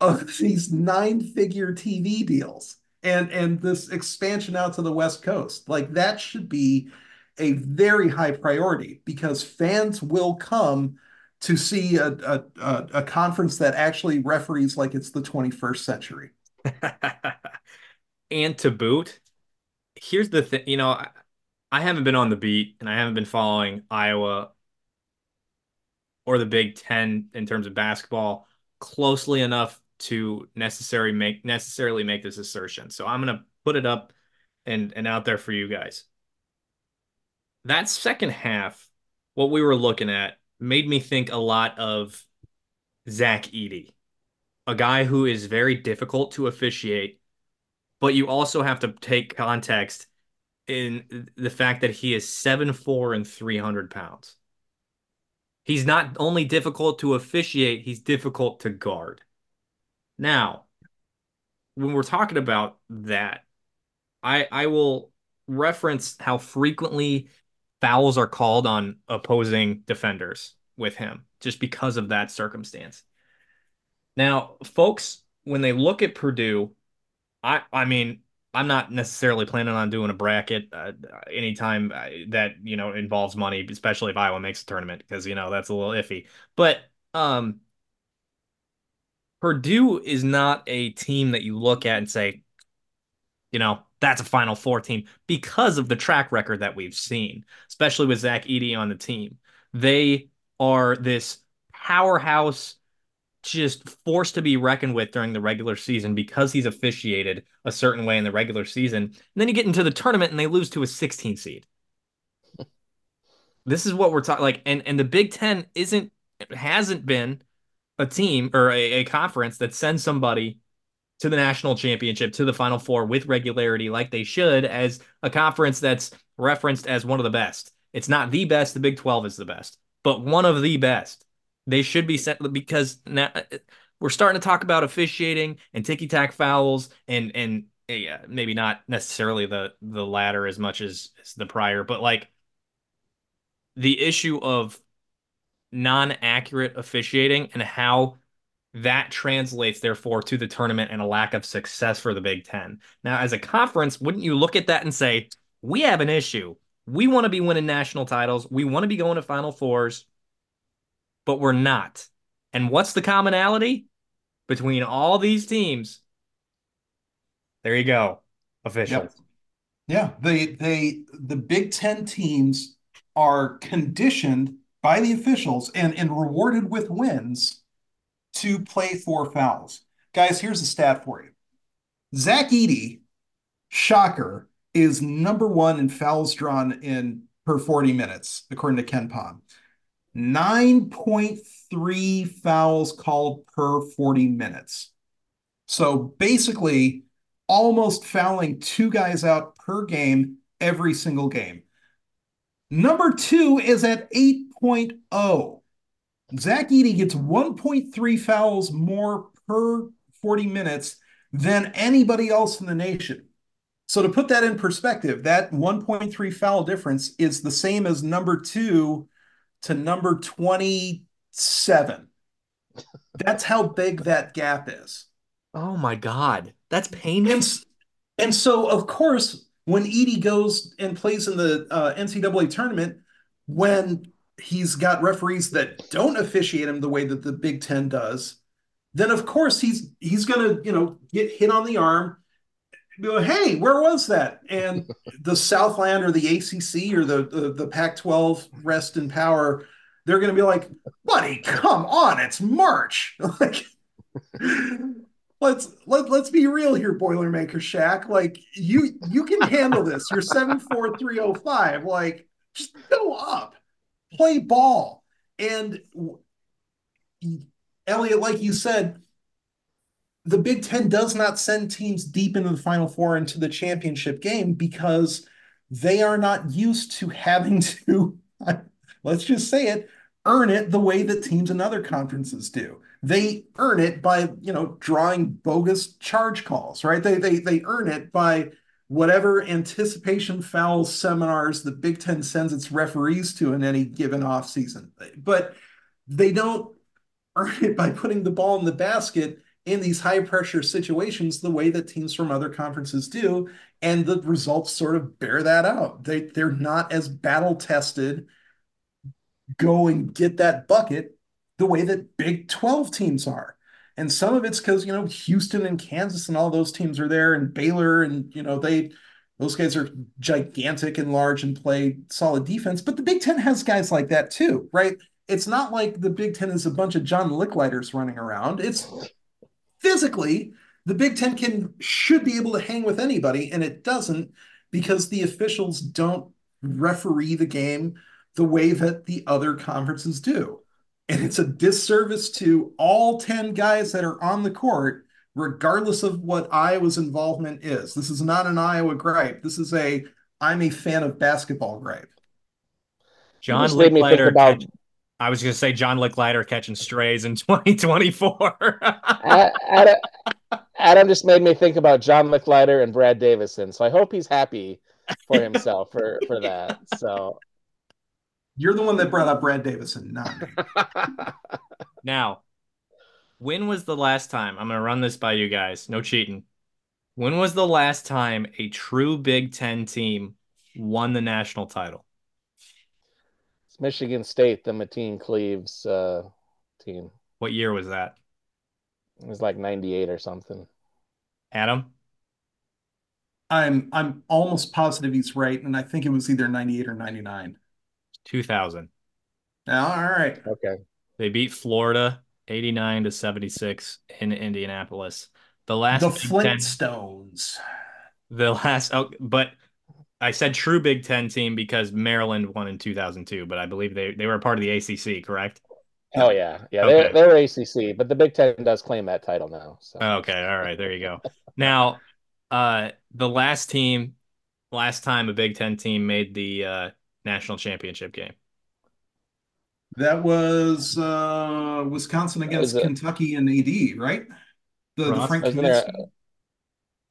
of (laughs) these nine figure TV deals and and this expansion out to the West Coast? Like that should be a very high priority because fans will come to see a, a, a, a conference that actually referees like it's the 21st century. (laughs) and to boot, here's the thing, you know, I, I haven't been on the beat and I haven't been following Iowa or the Big Ten in terms of basketball closely enough to necessarily make necessarily make this assertion. So I'm gonna put it up and and out there for you guys. That second half, what we were looking at, made me think a lot of Zach Edey, a guy who is very difficult to officiate, but you also have to take context in the fact that he is seven four and 300 pounds. He's not only difficult to officiate, he's difficult to guard. Now, when we're talking about that, I I will reference how frequently fouls are called on opposing defenders with him just because of that circumstance. Now, folks, when they look at Purdue, I I mean, I'm not necessarily planning on doing a bracket uh, anytime uh, that you know involves money, especially if Iowa makes a tournament because you know that's a little iffy. But um, Purdue is not a team that you look at and say, you know, that's a Final Four team because of the track record that we've seen, especially with Zach Edey on the team. They are this powerhouse, just forced to be reckoned with during the regular season because he's officiated a certain way in the regular season. And then you get into the tournament and they lose to a 16 seed. (laughs) this is what we're talking like, and and the Big Ten isn't hasn't been a team or a, a conference that sends somebody to the national championship, to the final four with regularity, like they should, as a conference that's referenced as one of the best. It's not the best, the Big 12 is the best, but one of the best. They should be sent because now we're starting to talk about officiating and ticky tack fouls and, and, yeah, maybe not necessarily the the latter as much as, as the prior, but like the issue of non-accurate officiating and how that translates therefore to the tournament and a lack of success for the Big Ten. Now, as a conference, wouldn't you look at that and say, we have an issue? We want to be winning national titles. We want to be going to Final Fours, but we're not. And what's the commonality between all these teams? There you go, officials. Yep. Yeah, they they the Big Ten teams are conditioned by the officials and, and rewarded with wins to play four fouls. Guys, here's a stat for you. Zach Edey, shocker, is number one in fouls drawn in per 40 minutes, according to KenPom. 9.3 fouls called per 40 minutes. So basically, almost fouling two guys out per game every single game. Number two is at 8.0. Zach Edey gets 1.3 fouls more per 40 minutes than anybody else in the nation. So to put that in perspective, that 1.3 foul difference is the same as number two to number 27. That's how big that gap is. Oh my God. That's painful. And, and so, of course, when Edey goes and plays in the uh, NCAA tournament, when he's got referees that don't officiate him the way that the Big Ten does, then of course he's he's gonna you know get hit on the arm. Go, hey, where was that? And (laughs) the Southland or the ACC or the the, the Pac-12 rest in power, they're gonna be like, buddy, come on, it's March. (laughs) like, let's let, let's be real here, Boilermaker Shaq. Like you you can handle this. You're seven four three oh five. Like just go up play ball. And Elliot, like you said, the Big Ten does not send teams deep into the Final Four into the championship game because they are not used to having (laughs) to, let's just say it, earn it the way that teams in other conferences do. They earn it by, you know, drawing bogus charge calls, right? They they they earn it by whatever anticipation foul seminars the Big Ten sends its referees to in any given offseason. But they don't earn it by putting the ball in the basket in these high pressure situations the way that teams from other conferences do. And the results sort of bear that out. They, they're not as battle tested. Go and get that bucket the way that Big 12 teams are and some of it's because you know Houston and Kansas and all those teams are there, and Baylor, and you know they those guys are gigantic and large and play solid defense. But the Big Ten has guys like that too, right? It's not like the Big Ten is a bunch of John Licklighters running around. It's physically the Big Ten can should be able to hang with anybody, and it doesn't because the officials don't referee the game the way that the other conferences do. And it's a disservice to all 10 guys that are on the court, regardless of what Iowa's involvement is. This is not an Iowa gripe. This is a I'm a fan of basketball gripe. John just made me think Licklider. about- I was going to say John Licklider catching strays in (laughs) 2024. Adam, Adam just made me think about John Licklider and Brad Davison. So I hope he's happy for himself for, for that. So You're the one that brought up Brad Davison, not me. (laughs) now, when was the last time? I'm going to run this by you guys. No cheating. When was the last time a true Big Ten team won the national title? it's Michigan State, the Mateen Cleaves uh, team. What year was that? It was like 98 or something. Adam? I'm I'm almost positive he's right, and I think it was either 98 or 99. 2000. Now, all right. Okay. They beat Florida 89 to 76 in Indianapolis. The last The Big Ten- Flintstones. the last oh, but I said true Big Ten team because Maryland won in 2002, but I believe they, they were a part of the ACC, correct? Oh yeah, yeah. Okay. They're they're ACC, but the Big Ten does claim that title now. So Okay, all right, there you go. Now, uh, the last team, last time a Big Ten team made the uh, national championship game. That was uh, Wisconsin against Was it- Kentucky and AD, right? The, the Frank isn't there Kaminsky.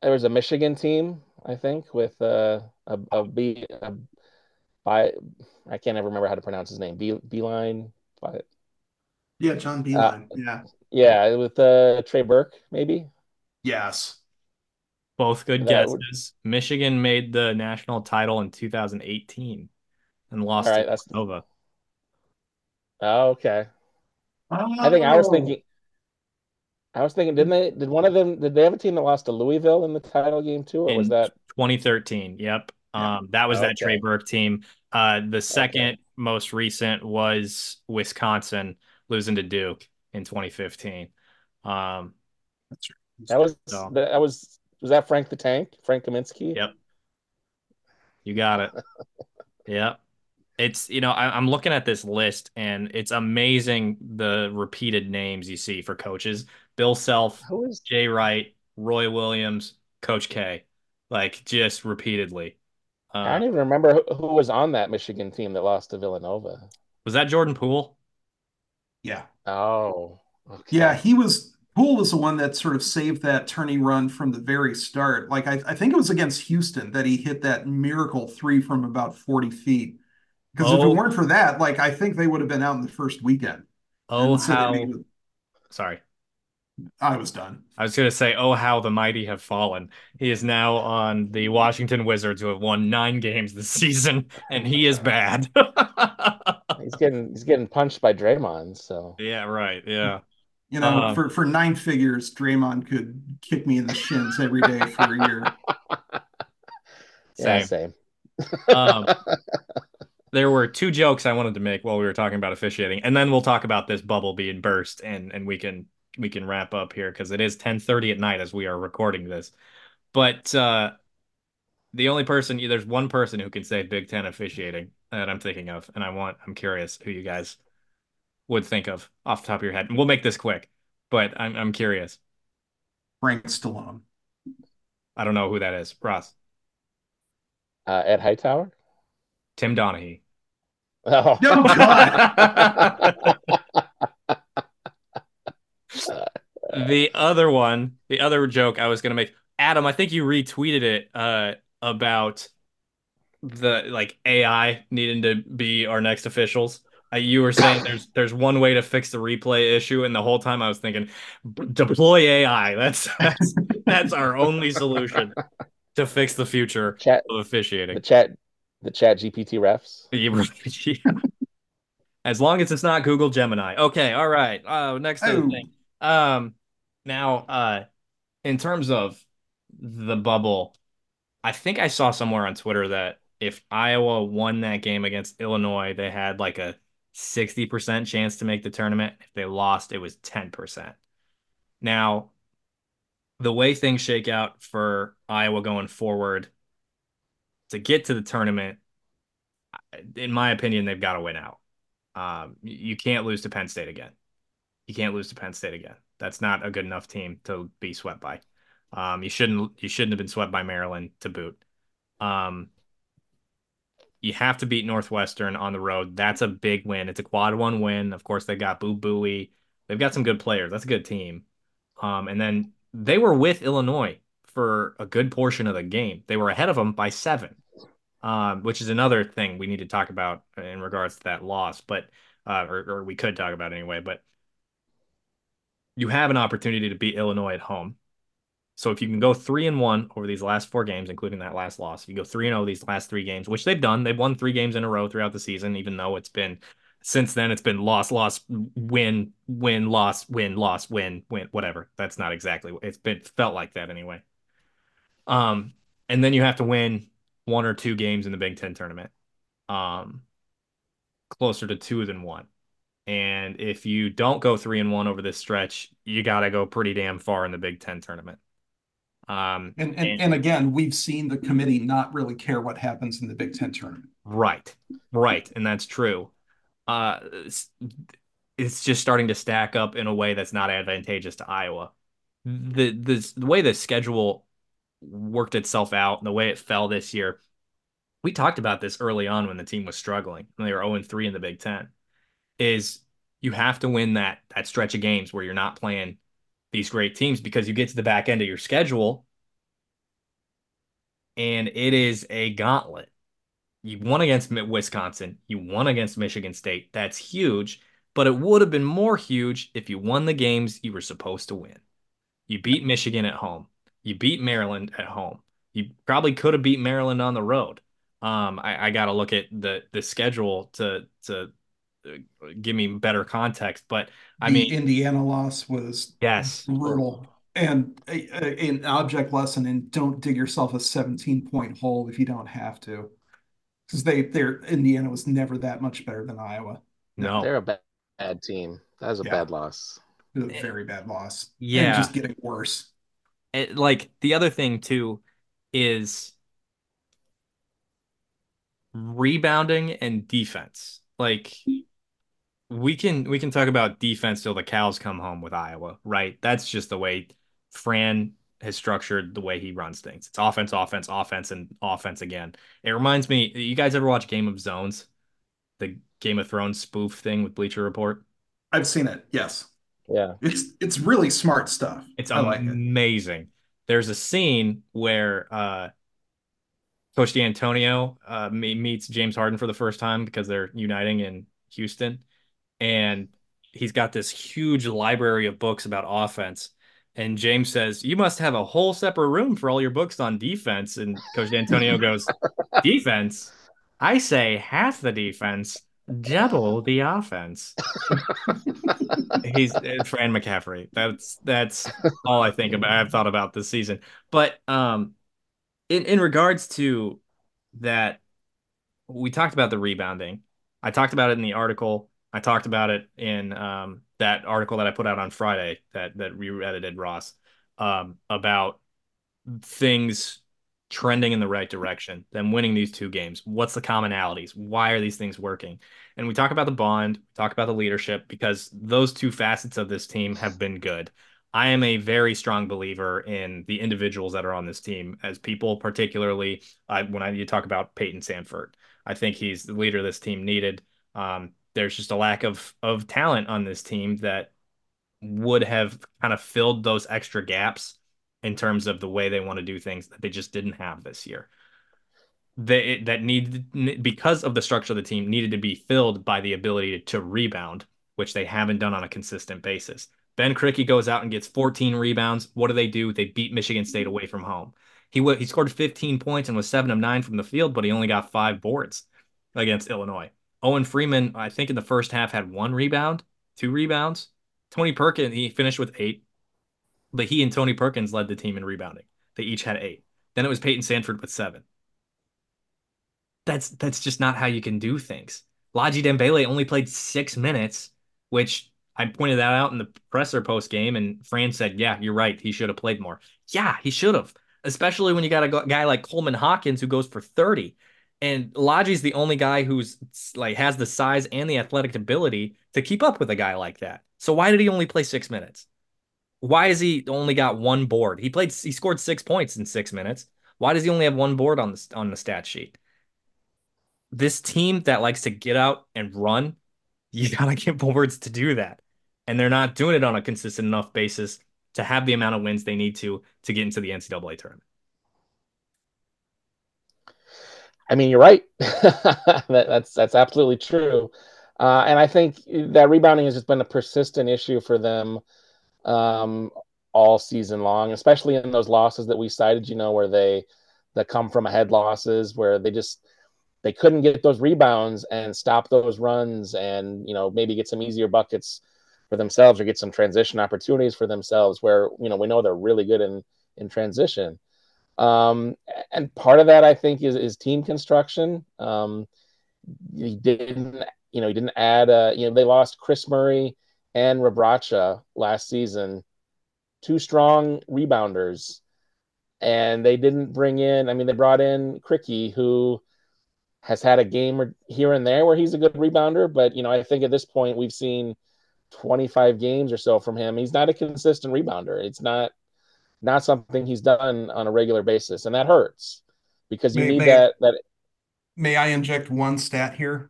there was a Michigan team, I think, with uh, a a B a, by I can't ever remember how to pronounce his name. B Beeline, but Yeah, John Beilein. yeah. yeah, with uh, Trey Burke maybe. Yes. Both good That would- guesses. Michigan made the national title in 2018 and lost All right, to that's- Nova. Oh, okay. I think I was Oh. thinking. I was thinking, didn't they? Did one of them? Did they have a team that lost to Louisville in the title game too, or was that? 2013. Yep. Yeah. Um, that was that Okay. Trey Burke team. Uh, the second most recent was Wisconsin losing to Duke in 2015. Um, That was So- that was was that Frank the Tank, Frank Kaminsky? Yep. you got it. (laughs) Yep. It's, you know, I, I'm looking at this list and it's amazing the repeated names you see for coaches. Bill Self, Who is? Jay Wright, Roy Williams, Coach K, like just repeatedly. I Uh, don't even remember who, who was on that Michigan team that lost to Villanova. was that Jordan Poole? Yeah. Oh, okay. Yeah, he was Poole was the one that sort of saved that turning run from the very start. Like I, I think it was against Houston that he hit that miracle three from about 40 feet. Because if Oh. it weren't for that, like I think they would have been out in the first weekend. Oh, so how. made- Sorry. I was done. I was going to say, oh, how the mighty have fallen. He is now on the Washington Wizards, who have won nine games this season, and he is bad. (laughs) he's getting he's getting punched by Draymond. So yeah, right. Yeah. You know, Uh, for, for nine figures, Draymond could kick me in the shins every day for a year. (laughs) yeah, Same. same. Um, (laughs) there were two jokes I wanted to make while we were talking about officiating, and then we'll talk about this bubble being burst, and and we can we can wrap up here because it is 10:30 at night as we are recording this. But uh, the only person there's one person who can say Big Ten officiating that I'm thinking of, and I want I'm curious who you guys would think of off the top of your head. And we'll make this quick, but I'm I'm curious. Frank Stallone. I don't know who that is. Ross, Uh, Ed Hightower. Tim Donahue. Oh, Oh, God. (laughs) the other one, the other joke I was gonna make, Adam, I think you retweeted it uh about the like AI needing to be our next officials. Uh, you were saying (laughs) there's there's one way to fix the replay issue, and the whole time I was thinking, deploy AI. That's that's that's our only solution (laughs) to fix the future chat of officiating. the chat the chat GPT refs. (laughs) As long as it's not Google Gemini. Okay, all right. Uh, next Oh. thing. Um, now, uh, in terms of the bubble, I think I saw somewhere on Twitter that if Iowa won that game against Illinois, they had like a 60% chance to make the tournament. If they lost, it was 10%. Now, the way things shake out for Iowa going forward to get to the tournament, in my opinion, they've got to win out. Um, you can't lose to Penn State again. You can't lose to Penn State again. That's not a good enough team to be swept by. Um, you shouldn't you shouldn't have been swept by Maryland to boot. Um, You have to beat Northwestern on the road. That's a big win. It's a quad one win. Of course, they got Boo Buie. They've got some good players. That's a good team. Um, and then they were with Illinois for a good portion of the game. They were ahead of them by seven, um, which is another thing we need to talk about in regards to that loss. But uh, or, or we could talk about anyway. But you have an opportunity to beat Illinois at home. So if you can go three and one over these last four games, including that last loss, if you go three and zero these last three games, which they've done, they've won three games in a row throughout the season, even though it's been since then it's been loss, loss, win, win, loss, win, loss, win, win, whatever. That's not exactly it's been felt like that anyway. Um, and then you have to win one or two games in the Big Ten tournament. Um, closer to two than one. And if you don't go three and one over this stretch, you got to go pretty damn far in the Big Ten tournament. Um, and, and, and, and again, we've seen the committee not really care what happens in the Big Ten tournament. Right, right, and that's true. Uh, it's, it's just starting to stack up in a way that's not advantageous to Iowa. The the, the way the schedule worked itself out and the way it fell this year, we talked about this early on when the team was struggling when they were 0 3 in the Big Ten. Is you have to win that that stretch of games where you're not playing these great teams because you get to the back end of your schedule and it is a gauntlet. You won against Wisconsin, you won against Michigan State. That's huge, but it would have been more huge if you won the games you were supposed to win. You beat Michigan at home. You beat Maryland at home. You probably could have beat Maryland on the road. Um, I, I got to look at the the schedule to to uh, give me better context. But I the mean, Indiana loss was yes brutal and a, a, an object lesson in don't dig yourself a 17 point hole if you don't have to, because they their Indiana was never that much better than Iowa. No, they're a bad, bad team. That was a yeah. bad loss. a very bad loss. Yeah, and just getting worse. It, like the other thing too is rebounding and defense. Like we can we can talk about defense till the cows come home with Iowa, right? That's just the way Fran has structured the way he runs things. It's offense, offense, offense, and offense again. It reminds me, you guys ever watch Game of Zones? The Game of Thrones spoof thing with Bleacher Report? I've seen it, yes. Yeah. It's it's really smart stuff. It's I amazing. Like it. There's a scene where uh Coach D'Antonio uh, meets James Harden for the first time because they're uniting in Houston, and he's got this huge library of books about offense. And James says, "You must have a whole separate room for all your books on defense." And Coach D'Antonio goes, (laughs) "Defense? I say half the defense, double (laughs) the offense." He's uh, Fran McCaffery. That's that's all I think about. I've thought about this season, but um, in in regards to that, we talked about the rebounding. I talked about it in the article. I talked about it in um, that article that I put out on Friday that that re-edited Ross um, about things trending in the right direction, them winning these two games. What's the commonalities? Why are these things working? And we talk about the bond, talk about the leadership because those two facets of this team have been good. I am a very strong believer in the individuals that are on this team as people, particularly uh, when I you talk about Payton Sandfort. I think he's the leader this team needed. Um, there's just a lack of of talent on this team that would have kind of filled those extra gaps in terms of the way they want to do things that they just didn't have this year. They that need because of the structure of the team needed to be filled by the ability to rebound, which they haven't done on a consistent basis. Ben Krikke goes out and gets 14 rebounds. What do they do? They beat Michigan State away from home. He he scored 15 points and was seven of nine from the field, but he only got five boards against Illinois. Owen Freeman, I think in the first half had one rebound, two rebounds. Tony Perkins, he finished with eight, but he and Tony Perkins led the team in rebounding. They each had eight. Then it was Payton Sandfort with seven. That's that's just not how you can do things. Ladji Dembele only played six minutes, which I pointed that out in the presser post game, and Fran said, "Yeah, you're right. He should have played more. Yeah, he should have, especially when you got a guy like Coleman Hawkins who goes for 30." And Ladji's the only guy who's like has the size and the athletic ability to keep up with a guy like that. So why did he only play six minutes? Why has he only got one board? He played, he scored six points in six minutes. Why does he only have one board on the on the stat sheet? this team that likes to get out and run, you (laughs) gotta get boards to do that. And they're not doing it on a consistent enough basis to have the amount of wins they need to to get into the NCAA tournament. I mean, you're right. (laughs) that, that's that's absolutely true. Uh, and I think that rebounding has just been a persistent issue for them um, all season long, especially in those losses that we cited. You know, where they that come from ahead losses, where they just they couldn't get those rebounds and stop those runs, and you know maybe get some easier buckets for themselves or get some transition opportunities for themselves. Where you know we know they're really good in in transition. Um, and part of that, I think, is, is team construction. Um, he didn't, you know, he didn't add, uh, you know, they lost Kris Murray and Rebraca last season, two strong rebounders, and they didn't bring in. I mean, they brought in Krikke, who has had a game here and there where he's a good rebounder, but you know, I think at this point we've seen 25 games or so from him. He's not a consistent rebounder. It's not not something he's done on a regular basis, and that hurts because you may, need may, that. That may I inject one stat here?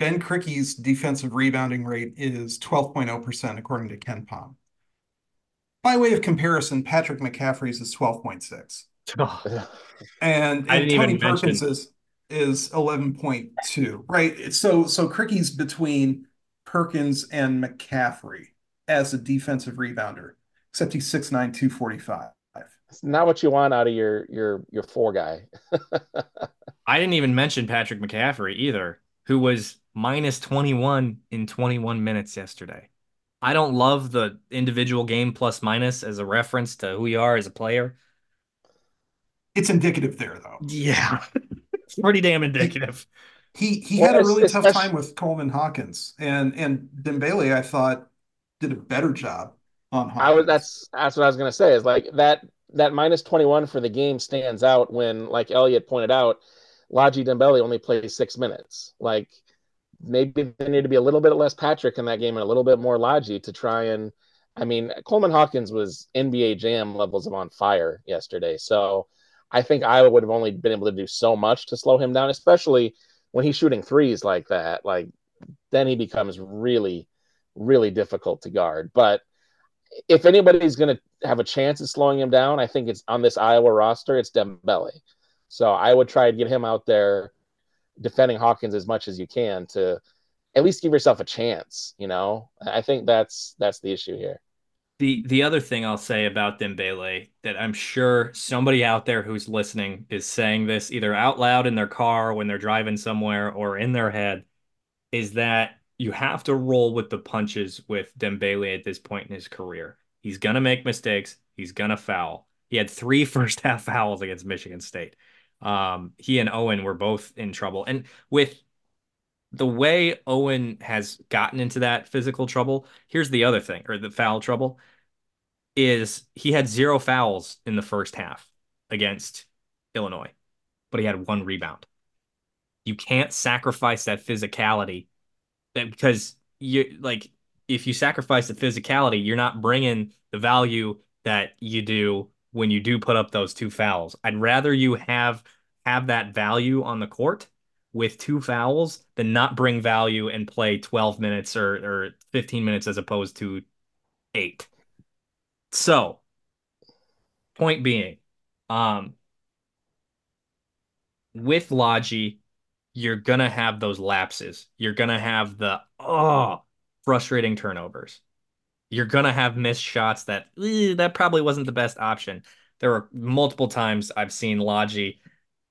Yeah. Ben Krikke's defensive rebounding rate is 12.0% according to KenPom. By way of comparison, Patrick McCaffery's is 12.6. (laughs) and, and Tony Perkins is is 11.2, right? So so Krikke's between Perkins and McCaffery as a defensive rebounder except he's 6'9", 245. It's not what you want out of your your your four guy. (laughs) I didn't even mention Patrick McCaffery either, who was minus 21 in 21 minutes yesterday. I don't love the individual game plus minus as a reference to who you are as a player. It's indicative there, though. Yeah, (laughs) it's pretty damn indicative. He he, he well, had a really tough time with Coleman Hawkins, and and Dembele, I thought, did a better job on I was that's that's what I was gonna say is like that that minus 21 for the game stands out when like Elliot pointed out Ladji Dembele only plays six minutes like maybe they need to be a little bit less Patrick in that game and a little bit more Ladji to try and I mean Coleman Hawkins was NBA jam levels of on fire yesterday. So I think Iowa would have only been able to do so much to slow him down especially when he's shooting threes like that. Like then he becomes really really difficult to guard. But if anybody's going to have a chance at slowing him down, I think it's on this Iowa roster, it's Dembele. So I would try to get him out there defending Hawkins as much as you can to at least give yourself a chance. You know, I think that's that's the issue here. The the other thing I'll say about Dembele that I'm sure somebody out there who's listening is saying this either out loud in their car when they're driving somewhere or in their head is that you have to roll with the punches with Dembele at this point in his career. He's gonna make mistakes. He's gonna foul. He had three (laughs) first half fouls against Michigan State. Um, he and Owen were both in trouble, and with the way Owen has gotten into that physical trouble, here's the other thing, or the foul trouble, is he had zero fouls in the first half against Illinois, but he had one rebound. You can't sacrifice that physicality because you like if you sacrifice the physicality, you're not bringing the value that you do when you do put up those two fouls. I'd rather you have have that value on the court with two fouls than not bring value and play 12 minutes or, or 15 minutes as opposed to eight. So, point being, um, with Ladji, you're gonna have those lapses. You're gonna have the oh frustrating turnovers. You're gonna have missed shots that eh, that probably wasn't the best option. There were multiple times I've seen Ladji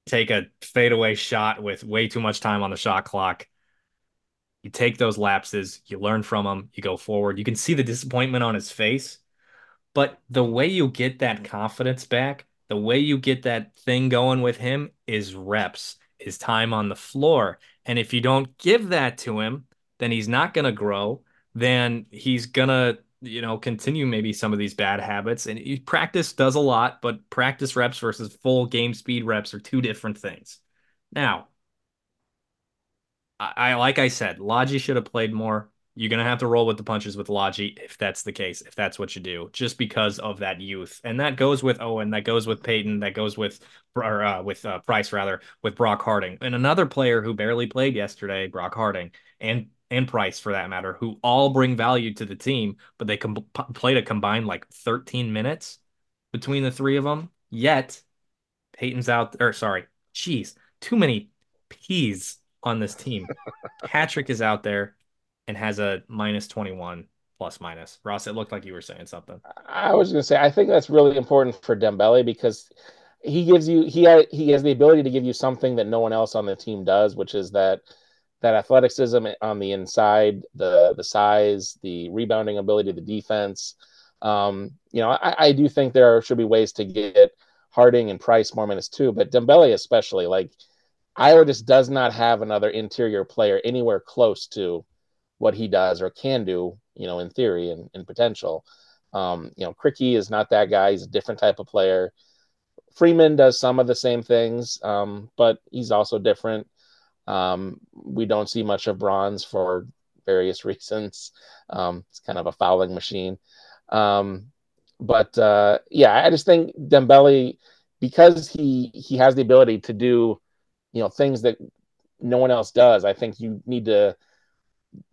take a fadeaway shot with way too much time on the shot clock. You take those lapses, you learn from them, you go forward. You can see the disappointment on his face, but the way you get that confidence back, the way you get that thing going with him is reps is time on the floor. And if you don't give that to him, then he's not going to grow. Then he's going to, you know, continue maybe some of these bad habits. And practice does a lot, but practice reps versus full game speed reps are two different things. Now, I, I like I said, Ladji should have played more. You're gonna have to roll with the punches with Ladji if that's the case, if that's what you do, just because of that youth, and that goes with Owen, that goes with Payton, that goes with or uh, with uh, Price rather, with Brock Harding, and another player who barely played yesterday, Brock Harding, and and Price for that matter, who all bring value to the team, but they com- played a combined like 13 minutes between the three of them. Yet Payton's out, or sorry, jeez, too many P's on this team. (laughs) Patrick is out there and has a minus 21 plus minus. Ross, it looked like you were saying something. I was going to say, I think that's really important for Dembele because he gives you he he has the ability to give you something that no one else on the team does, which is that that athleticism on the inside, the the size, the rebounding ability, the defense. Um, you know, I, I do think there should be ways to get Harding and Price more minutes too, but Dembele especially, like Iowa just does not have another interior player anywhere close to what he does or can do, you know, in theory and in potential. Um, you know, Krikke is not that guy. He's a different type of player. Freeman does some of the same things, um, but he's also different. Um, we don't see much of Bronze for various (laughs) reasons. Um, it's kind of a fouling machine. Um, but uh, yeah, I just think Dembele, because he he has the ability to do, you know, things that no one else does. I think you need to,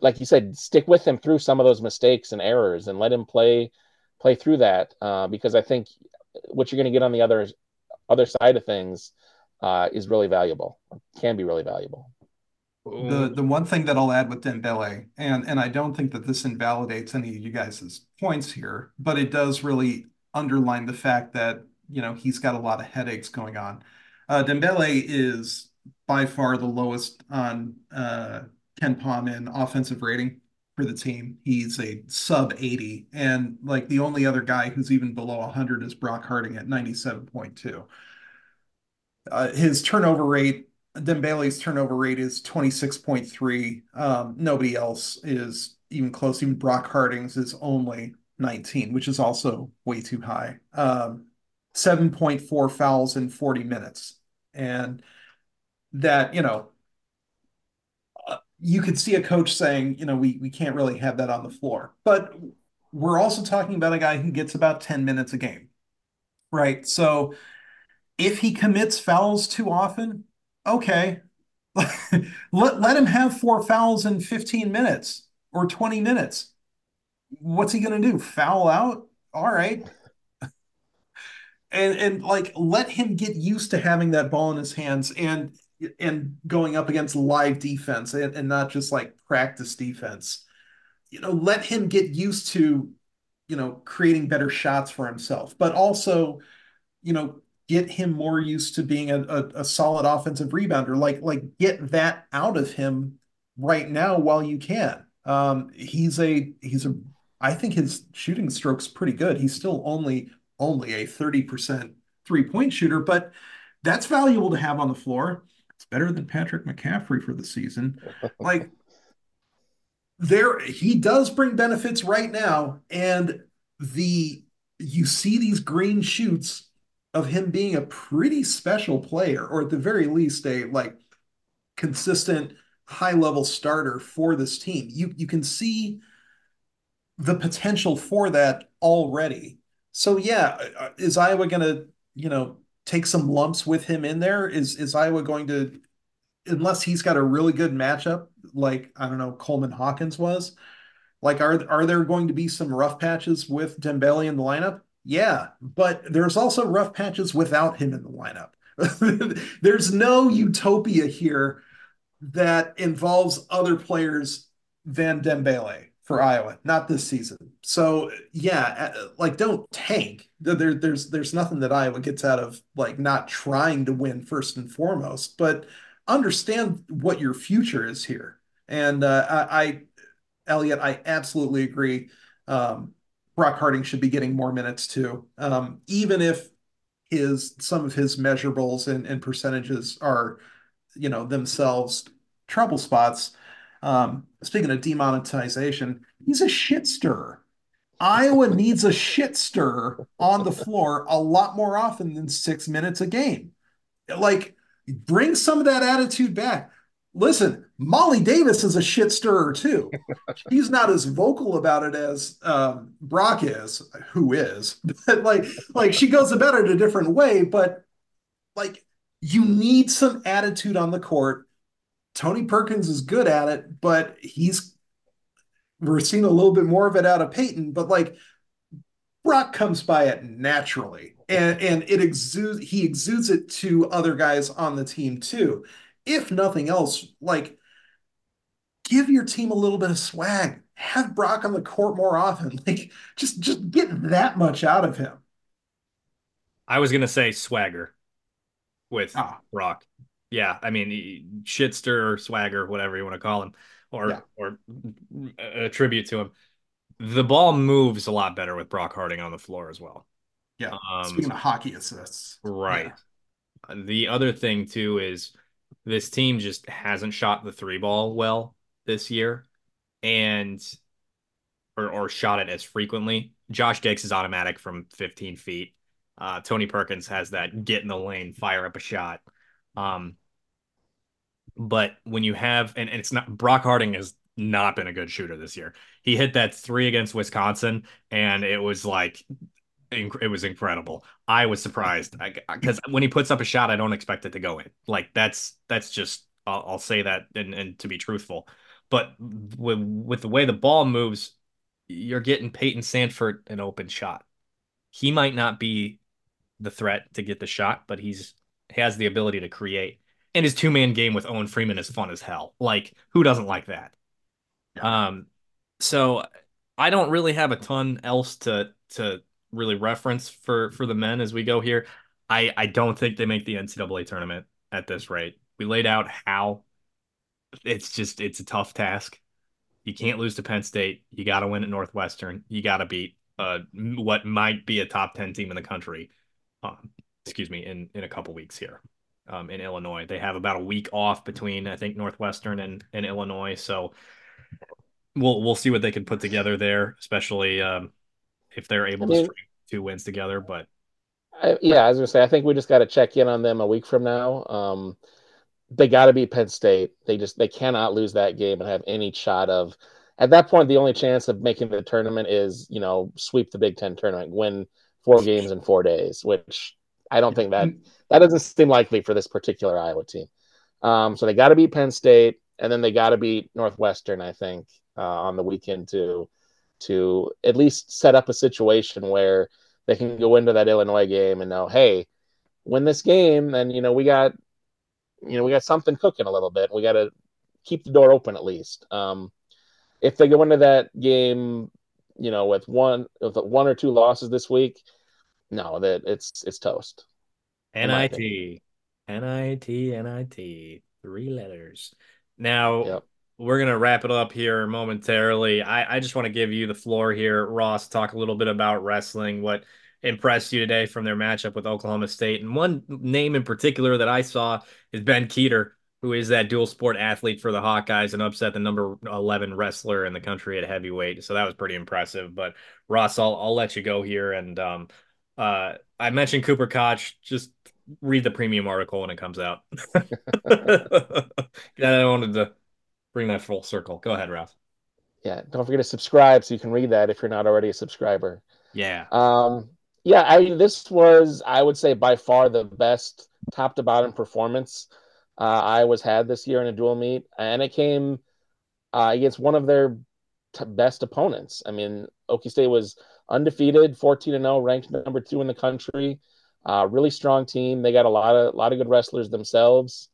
like you said, stick with him through some of those mistakes and errors, and let him play play through that. Uh, because I think what you're going to get on the other other side of things uh, is really valuable, can be really valuable. The the one thing that I'll add with Dembele, and and I don't think that this invalidates any of you guys' points here, but it does really underline the fact that you know he's got a lot of headaches going on. Uh, Dembele is by far the lowest on uh, KenPom in offensive rating for the team. He's a sub 80, and like the only other guy who's even below 100 is Brock Harding at 97.2. Uh, his turnover rate Dembele's turnover rate is 26.3. Um, nobody else is even close. Even Brock Harding's is only 19, which is also way too high. Um, 7.4 fouls in 40 minutes. And that, you know, uh, you could see a coach saying, you know, we, we can't really have that on the floor. But we're also talking about a guy who gets about 10 minutes a game, right? So if he commits fouls too often, okay, (laughs) let, let him have four fouls in 15 minutes or 20 minutes. What's he going to do? Foul out? All right. (laughs) And, and like let him get used to having that ball in his hands and and going up against live defense and, and not just like practice defense you know let him get used to you know creating better shots for himself but also you know get him more used to being a, a, a, solid offensive rebounder. Like like get that out of him right now while you can. Um, he's a he's a I think his shooting stroke's pretty good. He's still only only a 30% three-point shooter, but that's valuable to have on the floor. It's better than Patrick McCaffery for the season. like (laughs) there he does bring benefits right now and the you see these green shoots of him being a pretty special player, or at the very least, a like consistent high level starter for this team. You you can see the potential for that already. So yeah, uh, uh, is Iowa going to you know take some lumps with him in there? Is is Iowa going to unless he's got a really good matchup like I don't know Coleman Hawkins was? Like are are there going to be some rough patches with Dembele in the lineup? Yeah, but there's also rough patches without him in the lineup. (laughs) there's no utopia here that involves other players than Dembele for Iowa, not this season. So yeah, uh, like don't tank. There, there's there's nothing that Iowa gets out of like not trying to win first and foremost, but understand what your future is here. And uh, I, I, Elliot, I absolutely agree. Um, Brock Harding should be getting more minutes too, um, even if his some of his measurables and, and percentages are, you know, themselves trouble spots. Um, speaking of demonetization, he's a shit stirrer. Iowa (laughs) needs a shit stirrer on the floor a lot more often than six minutes a game. Like, bring some of that attitude back. Listen, Molly Davis is a shit stirrer too. (laughs) She's not as vocal about it as um, Brock is, who is, (laughs) but like, like she goes about it a different way. But like, you need some attitude on the court. Tony Perkins is good at it, but he's we're seeing a little bit more of it out of Payton. But like, Brock comes by it naturally, and and it exudes. He exudes it to other guys on the team too if nothing else, like give your team a little bit of swag. Have Brock on the court more often. (laughs) Like just just get that much out of him. I was gonna say swagger with ah. Brock. Yeah, I mean shitster or swagger, whatever you want to call him, or yeah. or attribute to him. The ball moves a lot better with Brock Harding on the floor as well. Yeah. Um, Speaking of hockey assists, right. Yeah. The other thing too is this team just hasn't shot the three ball well this year and or, or shot it as frequently. Josh Dix is automatic from 15 feet. Uh, Tony Perkins has that get in the lane, fire up a shot. Um, but when you have, and, and it's not, Brock Harding has not been a good shooter this year. He hit that three against Wisconsin, and it was like it was incredible. I was surprised because when he puts up a shot, I don't expect it to go in. Like that's that's just I'll, I'll say that and, and to be truthful, but with with the way the ball moves, you're getting Payton Sandfort an open shot. He might not be the threat to get the shot, but he's he has the ability to create. And his two man game with Owen Freeman is fun as hell. Like who doesn't like that? Um, so I don't really have a ton else to to really reference for for the men as we go here. I I don't think they make the NCAA tournament at this rate. We laid out how it's just it's a tough task. You can't lose to Penn State. You got to win at Northwestern. You got to beat uh what might be a top 10 team in the country. Um, excuse me, in in a couple weeks here. Um, in Illinois, they have about a week off between I think Northwestern and, and Illinois, so we'll we'll see what they can put together there, especially um, if they're able I mean, to string two wins together. But I, yeah, I say I think we just got to check in on them a week from now. Um, they got to beat Penn State. They just they cannot lose that game and have any shot of. At that point, the only chance of making the tournament is you know sweep the Big Ten tournament, win four games in four days, which I don't think that that doesn't seem likely for this particular Iowa team. Um, so they got to beat Penn State, and then they got to beat Northwestern, I think, uh, on the weekend to to at least set up a situation where they can go into that Illinois game and know, hey, win this game, then you know we got you know we got something cooking a little bit. We got to keep the door open at least. Um, if they go into that game, you know, with one with one or two losses this week, no, that it's it's toast. NIT, NIT, NIT, three letters. Now, yep we're gonna wrap it up here momentarily. I, I just want to give you the floor here, Ross. Talk a little bit about wrestling. What impressed you today from their matchup with Oklahoma State? And one name in particular that I saw is Ben Kueter, who is that dual sport athlete for the Hawkeyes and upset the number eleven wrestler in the country at heavyweight. So that was pretty impressive. But Ross, I'll I'll let you go here. And um, uh, I mentioned Cooper Koch. Just read the premium article when it comes out. (laughs) (laughs) yeah, I wanted to bring that full circle. Go ahead, Ralph. Yeah, don't forget to subscribe so you can read that if you're not already a subscriber. Yeah. Um, yeah, I mean, this was, I would say, by far the best top to bottom performance uh, I was had this year in a dual meet, and it came uh, against one of their t- best opponents. I mean, Okie State was undefeated, 14 and 0, ranked number two in the country. Uh, really strong team. They got a lot of a lot of good wrestlers themselves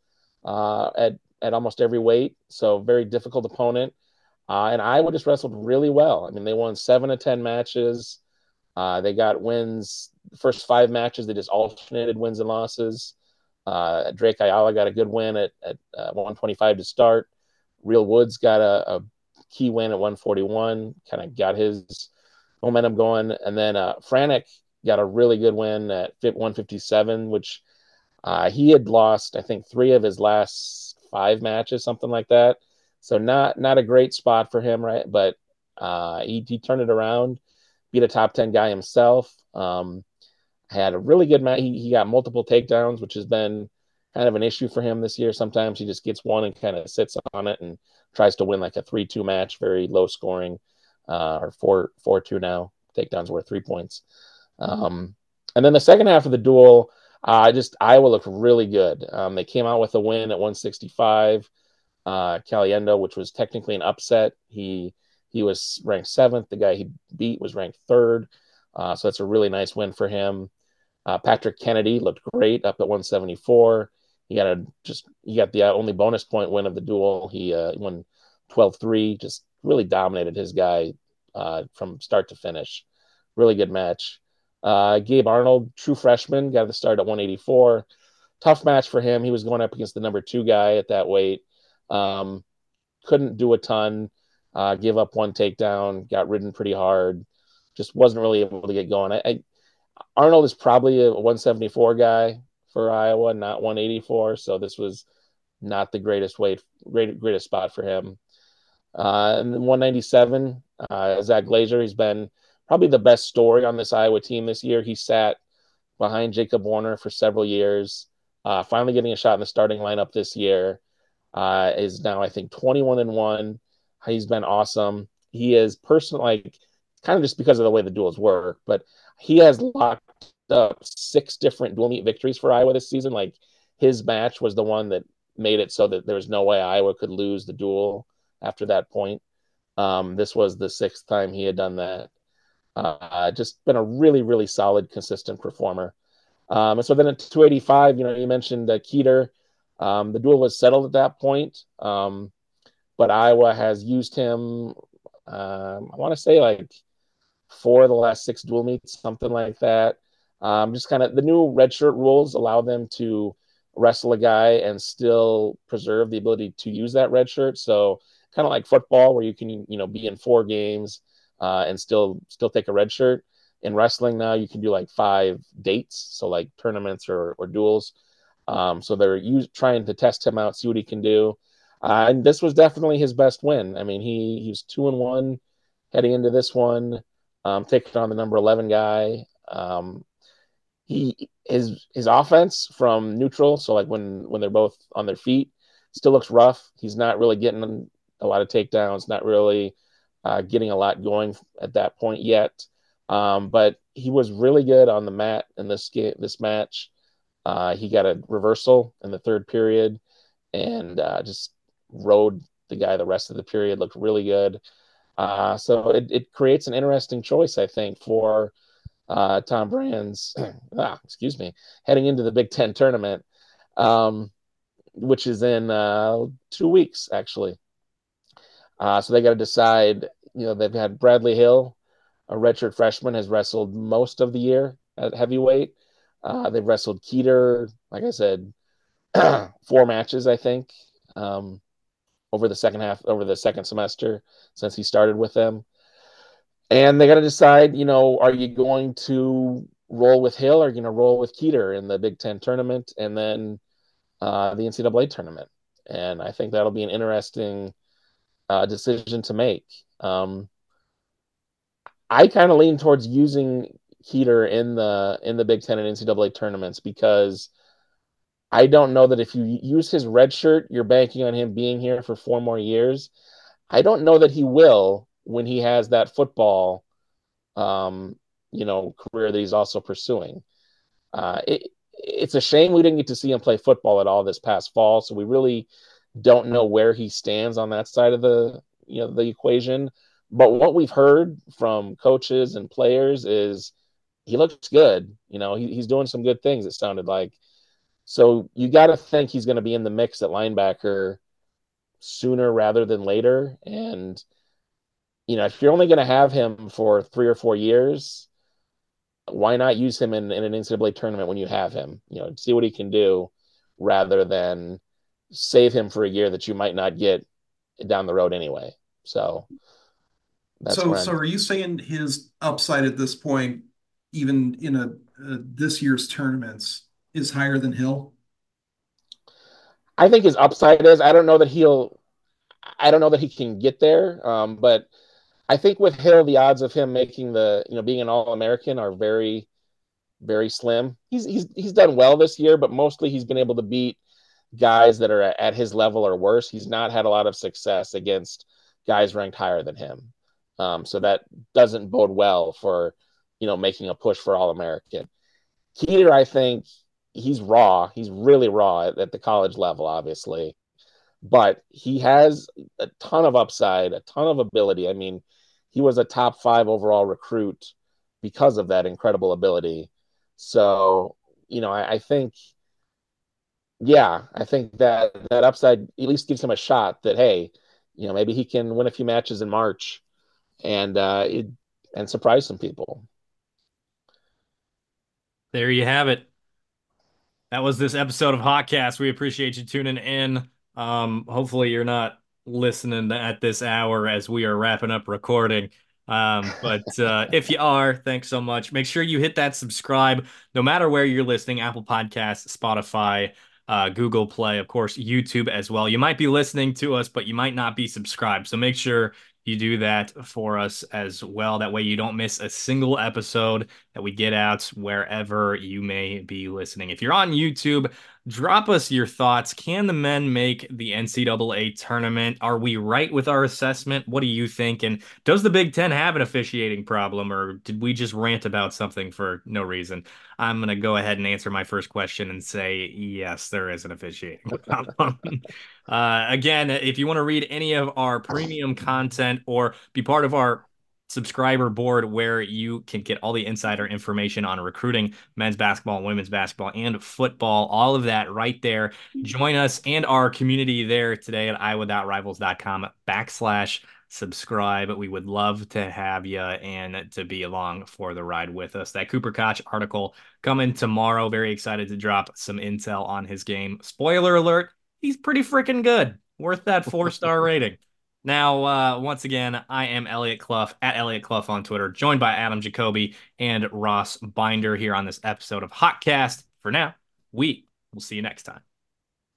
uh, at at almost every weight. So very difficult opponent. Uh, and Iowa just wrestled really well. I mean, they won seven to ten matches. Uh, they got wins. First five matches, they just alternated wins and losses. Uh, Drake Ayala got a good win at, at uh, 125 to start. Real Woods got a, a key win at 141, kind of got his momentum going. And then uh, Franek got a really good win at 157, which uh, he had lost, I think, three of his last five matches, something like that. So not not a great spot for him, right? But uh, he, he turned it around, beat a top ten guy himself. Um, had a really good match. He, he got multiple takedowns, which has been kind of an issue for him this year. Sometimes he just gets one and kind of sits on it and tries to win like a three-two match, very low scoring, uh, or four four-two now. Takedowns worth three points. Um, and then the second half of the duel, uh, just Iowa looked really good. Um, they came out with a win at 165. Uh, Caliendo, which was technically an upset, he he was ranked seventh. The guy he beat was ranked third. Uh, so that's a really nice win for him. Uh, Patrick Kennedy looked great up at 174. He got a just he got the only bonus point win of the duel. He uh, won 12-3, just really dominated his guy uh, from start to finish. Really good match. Uh, Gabe Arnold, true freshman, got the start at 184. Tough match for him. He was going up against the number two guy at that weight. Um, couldn't do a ton. Uh, gave up one takedown. Got ridden pretty hard. Just wasn't really able to get going. I, I Arnold is probably a 174 guy for Iowa, not 184. So this was not the greatest weight, great, greatest spot for him. Uh, and then 197, uh, Zach Glazier, he's been probably the best story on this Iowa team this year. He sat behind Jacob Warner for several years, uh, finally getting a shot in the starting lineup this year. Uh, is now I think 21 and one. He's been awesome. He is personal, like kind of just because of the way the duels work, but he has locked up six different dual meet victories for Iowa this season. Like his match was the one that made it so that there was no way Iowa could lose the duel after that point. Um, this was the sixth time he had done that. Uh, just been a really, really solid, consistent performer. Um, and so then at 285, you know, you mentioned uh, Kueter. Um, the duel was settled at that point, um, but Iowa has used him. Um, I want to say like four of the last six dual meets, something like that. Um, just kind of the new redshirt rules allow them to wrestle a guy and still preserve the ability to use that red shirt. So kind of like football, where you can you know be in four games uh, and still still take a red shirt. In wrestling now, you can do like five dates, so like tournaments or, or duels. Um, so they're use, trying to test him out, see what he can do. Uh, and this was definitely his best win. I mean, he he was two and one heading into this one, um, taking on the number eleven guy. Um, he his his offense from neutral, so like when when they're both on their feet, still looks rough. He's not really getting a lot of takedowns, not really uh, getting a lot going at that point yet. Um, but he was really good on the mat in this game, this match. Uh, he got a reversal in the third period and uh, just rode the guy the rest of the period. Looked really good. Uh, so it, it creates an interesting choice, I think, for uh, Tom Brands. (clears throat) ah, excuse me, heading into the Big Ten tournament, um, which is in uh, two weeks actually. Uh, so they got to decide. You know, they've had Bradley Hill, a redshirt freshman, has wrestled most of the year at heavyweight. Uh, they've wrestled Kueter, like I said, (clears throat) four matches, I think, um, over the second half, over the second semester since he started with them. And they got to decide, you know, are you going to roll with Hill or are you going to roll with Kueter in the Big Ten tournament and then uh, the NCAA tournament? And I think that'll be an interesting uh, decision to make. Um, I kind of lean towards using Kueter in the in the Big Ten and NCAA tournaments because I don't know that if you use his red shirt, you're banking on him being here for four more years. I don't know that he will when he has that football, um, you know, career that he's also pursuing. Uh, it, it's a shame we didn't get to see him play football at all this past fall, so we really don't know where he stands on that side of the you know the equation. But what we've heard from coaches and players is he looks good. You know, he, he's doing some good things. It sounded like. So you got to think he's going to be in the mix at linebacker sooner rather than later. And you know, if you're only going to have him for three or four years, why not use him in, in an NCAA tournament when you have him? You know, see what he can do rather than save him for a year that you might not get down the road anyway. So, so, so are you saying his upside at this point, even in a, a this year's tournaments, is higher than Hill? I think his upside is. I don't know that he'll. I don't know that he can get there. Um, but I think with Hill, the odds of him making the, you know, being an All American are very, very slim. He's he's he's done well this year, but mostly he's been able to beat guys that are at his level or worse, he's not had a lot of success against guys ranked higher than him. Um, so that doesn't bode well for, you know, making a push for All American. Kueter, I think he's raw. He's really raw at, at the college level, obviously, but he has a ton of upside, a ton of ability. I mean, he was a top five overall recruit because of that incredible ability. So, you know, I, I think yeah, I think that that upside at least gives him a shot that hey, you know, maybe he can win a few matches in March and uh it, and surprise some people. There you have it. That was this episode of Hotcast. We appreciate you tuning in. Um, hopefully you're not listening at this hour as we are wrapping up recording. Um, but uh, if you are, thanks so much. Make sure you hit that subscribe no matter where you're listening Apple Podcasts, Spotify, uh, Google Play, of course, YouTube as well. You might be listening to us, but you might not be subscribed. So make sure you do that for us as well. That way you don't miss a single episode that we get out wherever you may be listening. If you're on YouTube, drop us your thoughts. Can the men make the NCAA tournament? Are we right with our assessment? What do you think? And does the Big Ten have an officiating problem, or did we just rant about something for no reason? I'm going to go ahead and answer my first question and say yes, there is an officiating (laughs) problem. uh, again, if you want to read any of our premium content or be part of our subscriber board where you can get all the insider information on recruiting men's basketball, women's basketball, and football. All of that right there. Join us and our community there today at iowa.rivals.com backslash subscribe. We would love to have you and to be along for the ride with us. That Cooper Koch article coming tomorrow. Very excited to drop some intel on his game. Spoiler alert, he's pretty freaking good. Worth that four star (laughs) rating. Now, uh, once again, I am Elliot Clough at Elliot Clough on Twitter, joined by Adam Jacobi and Ross Binder here on this episode of Hotcast. For now, we will see you next time.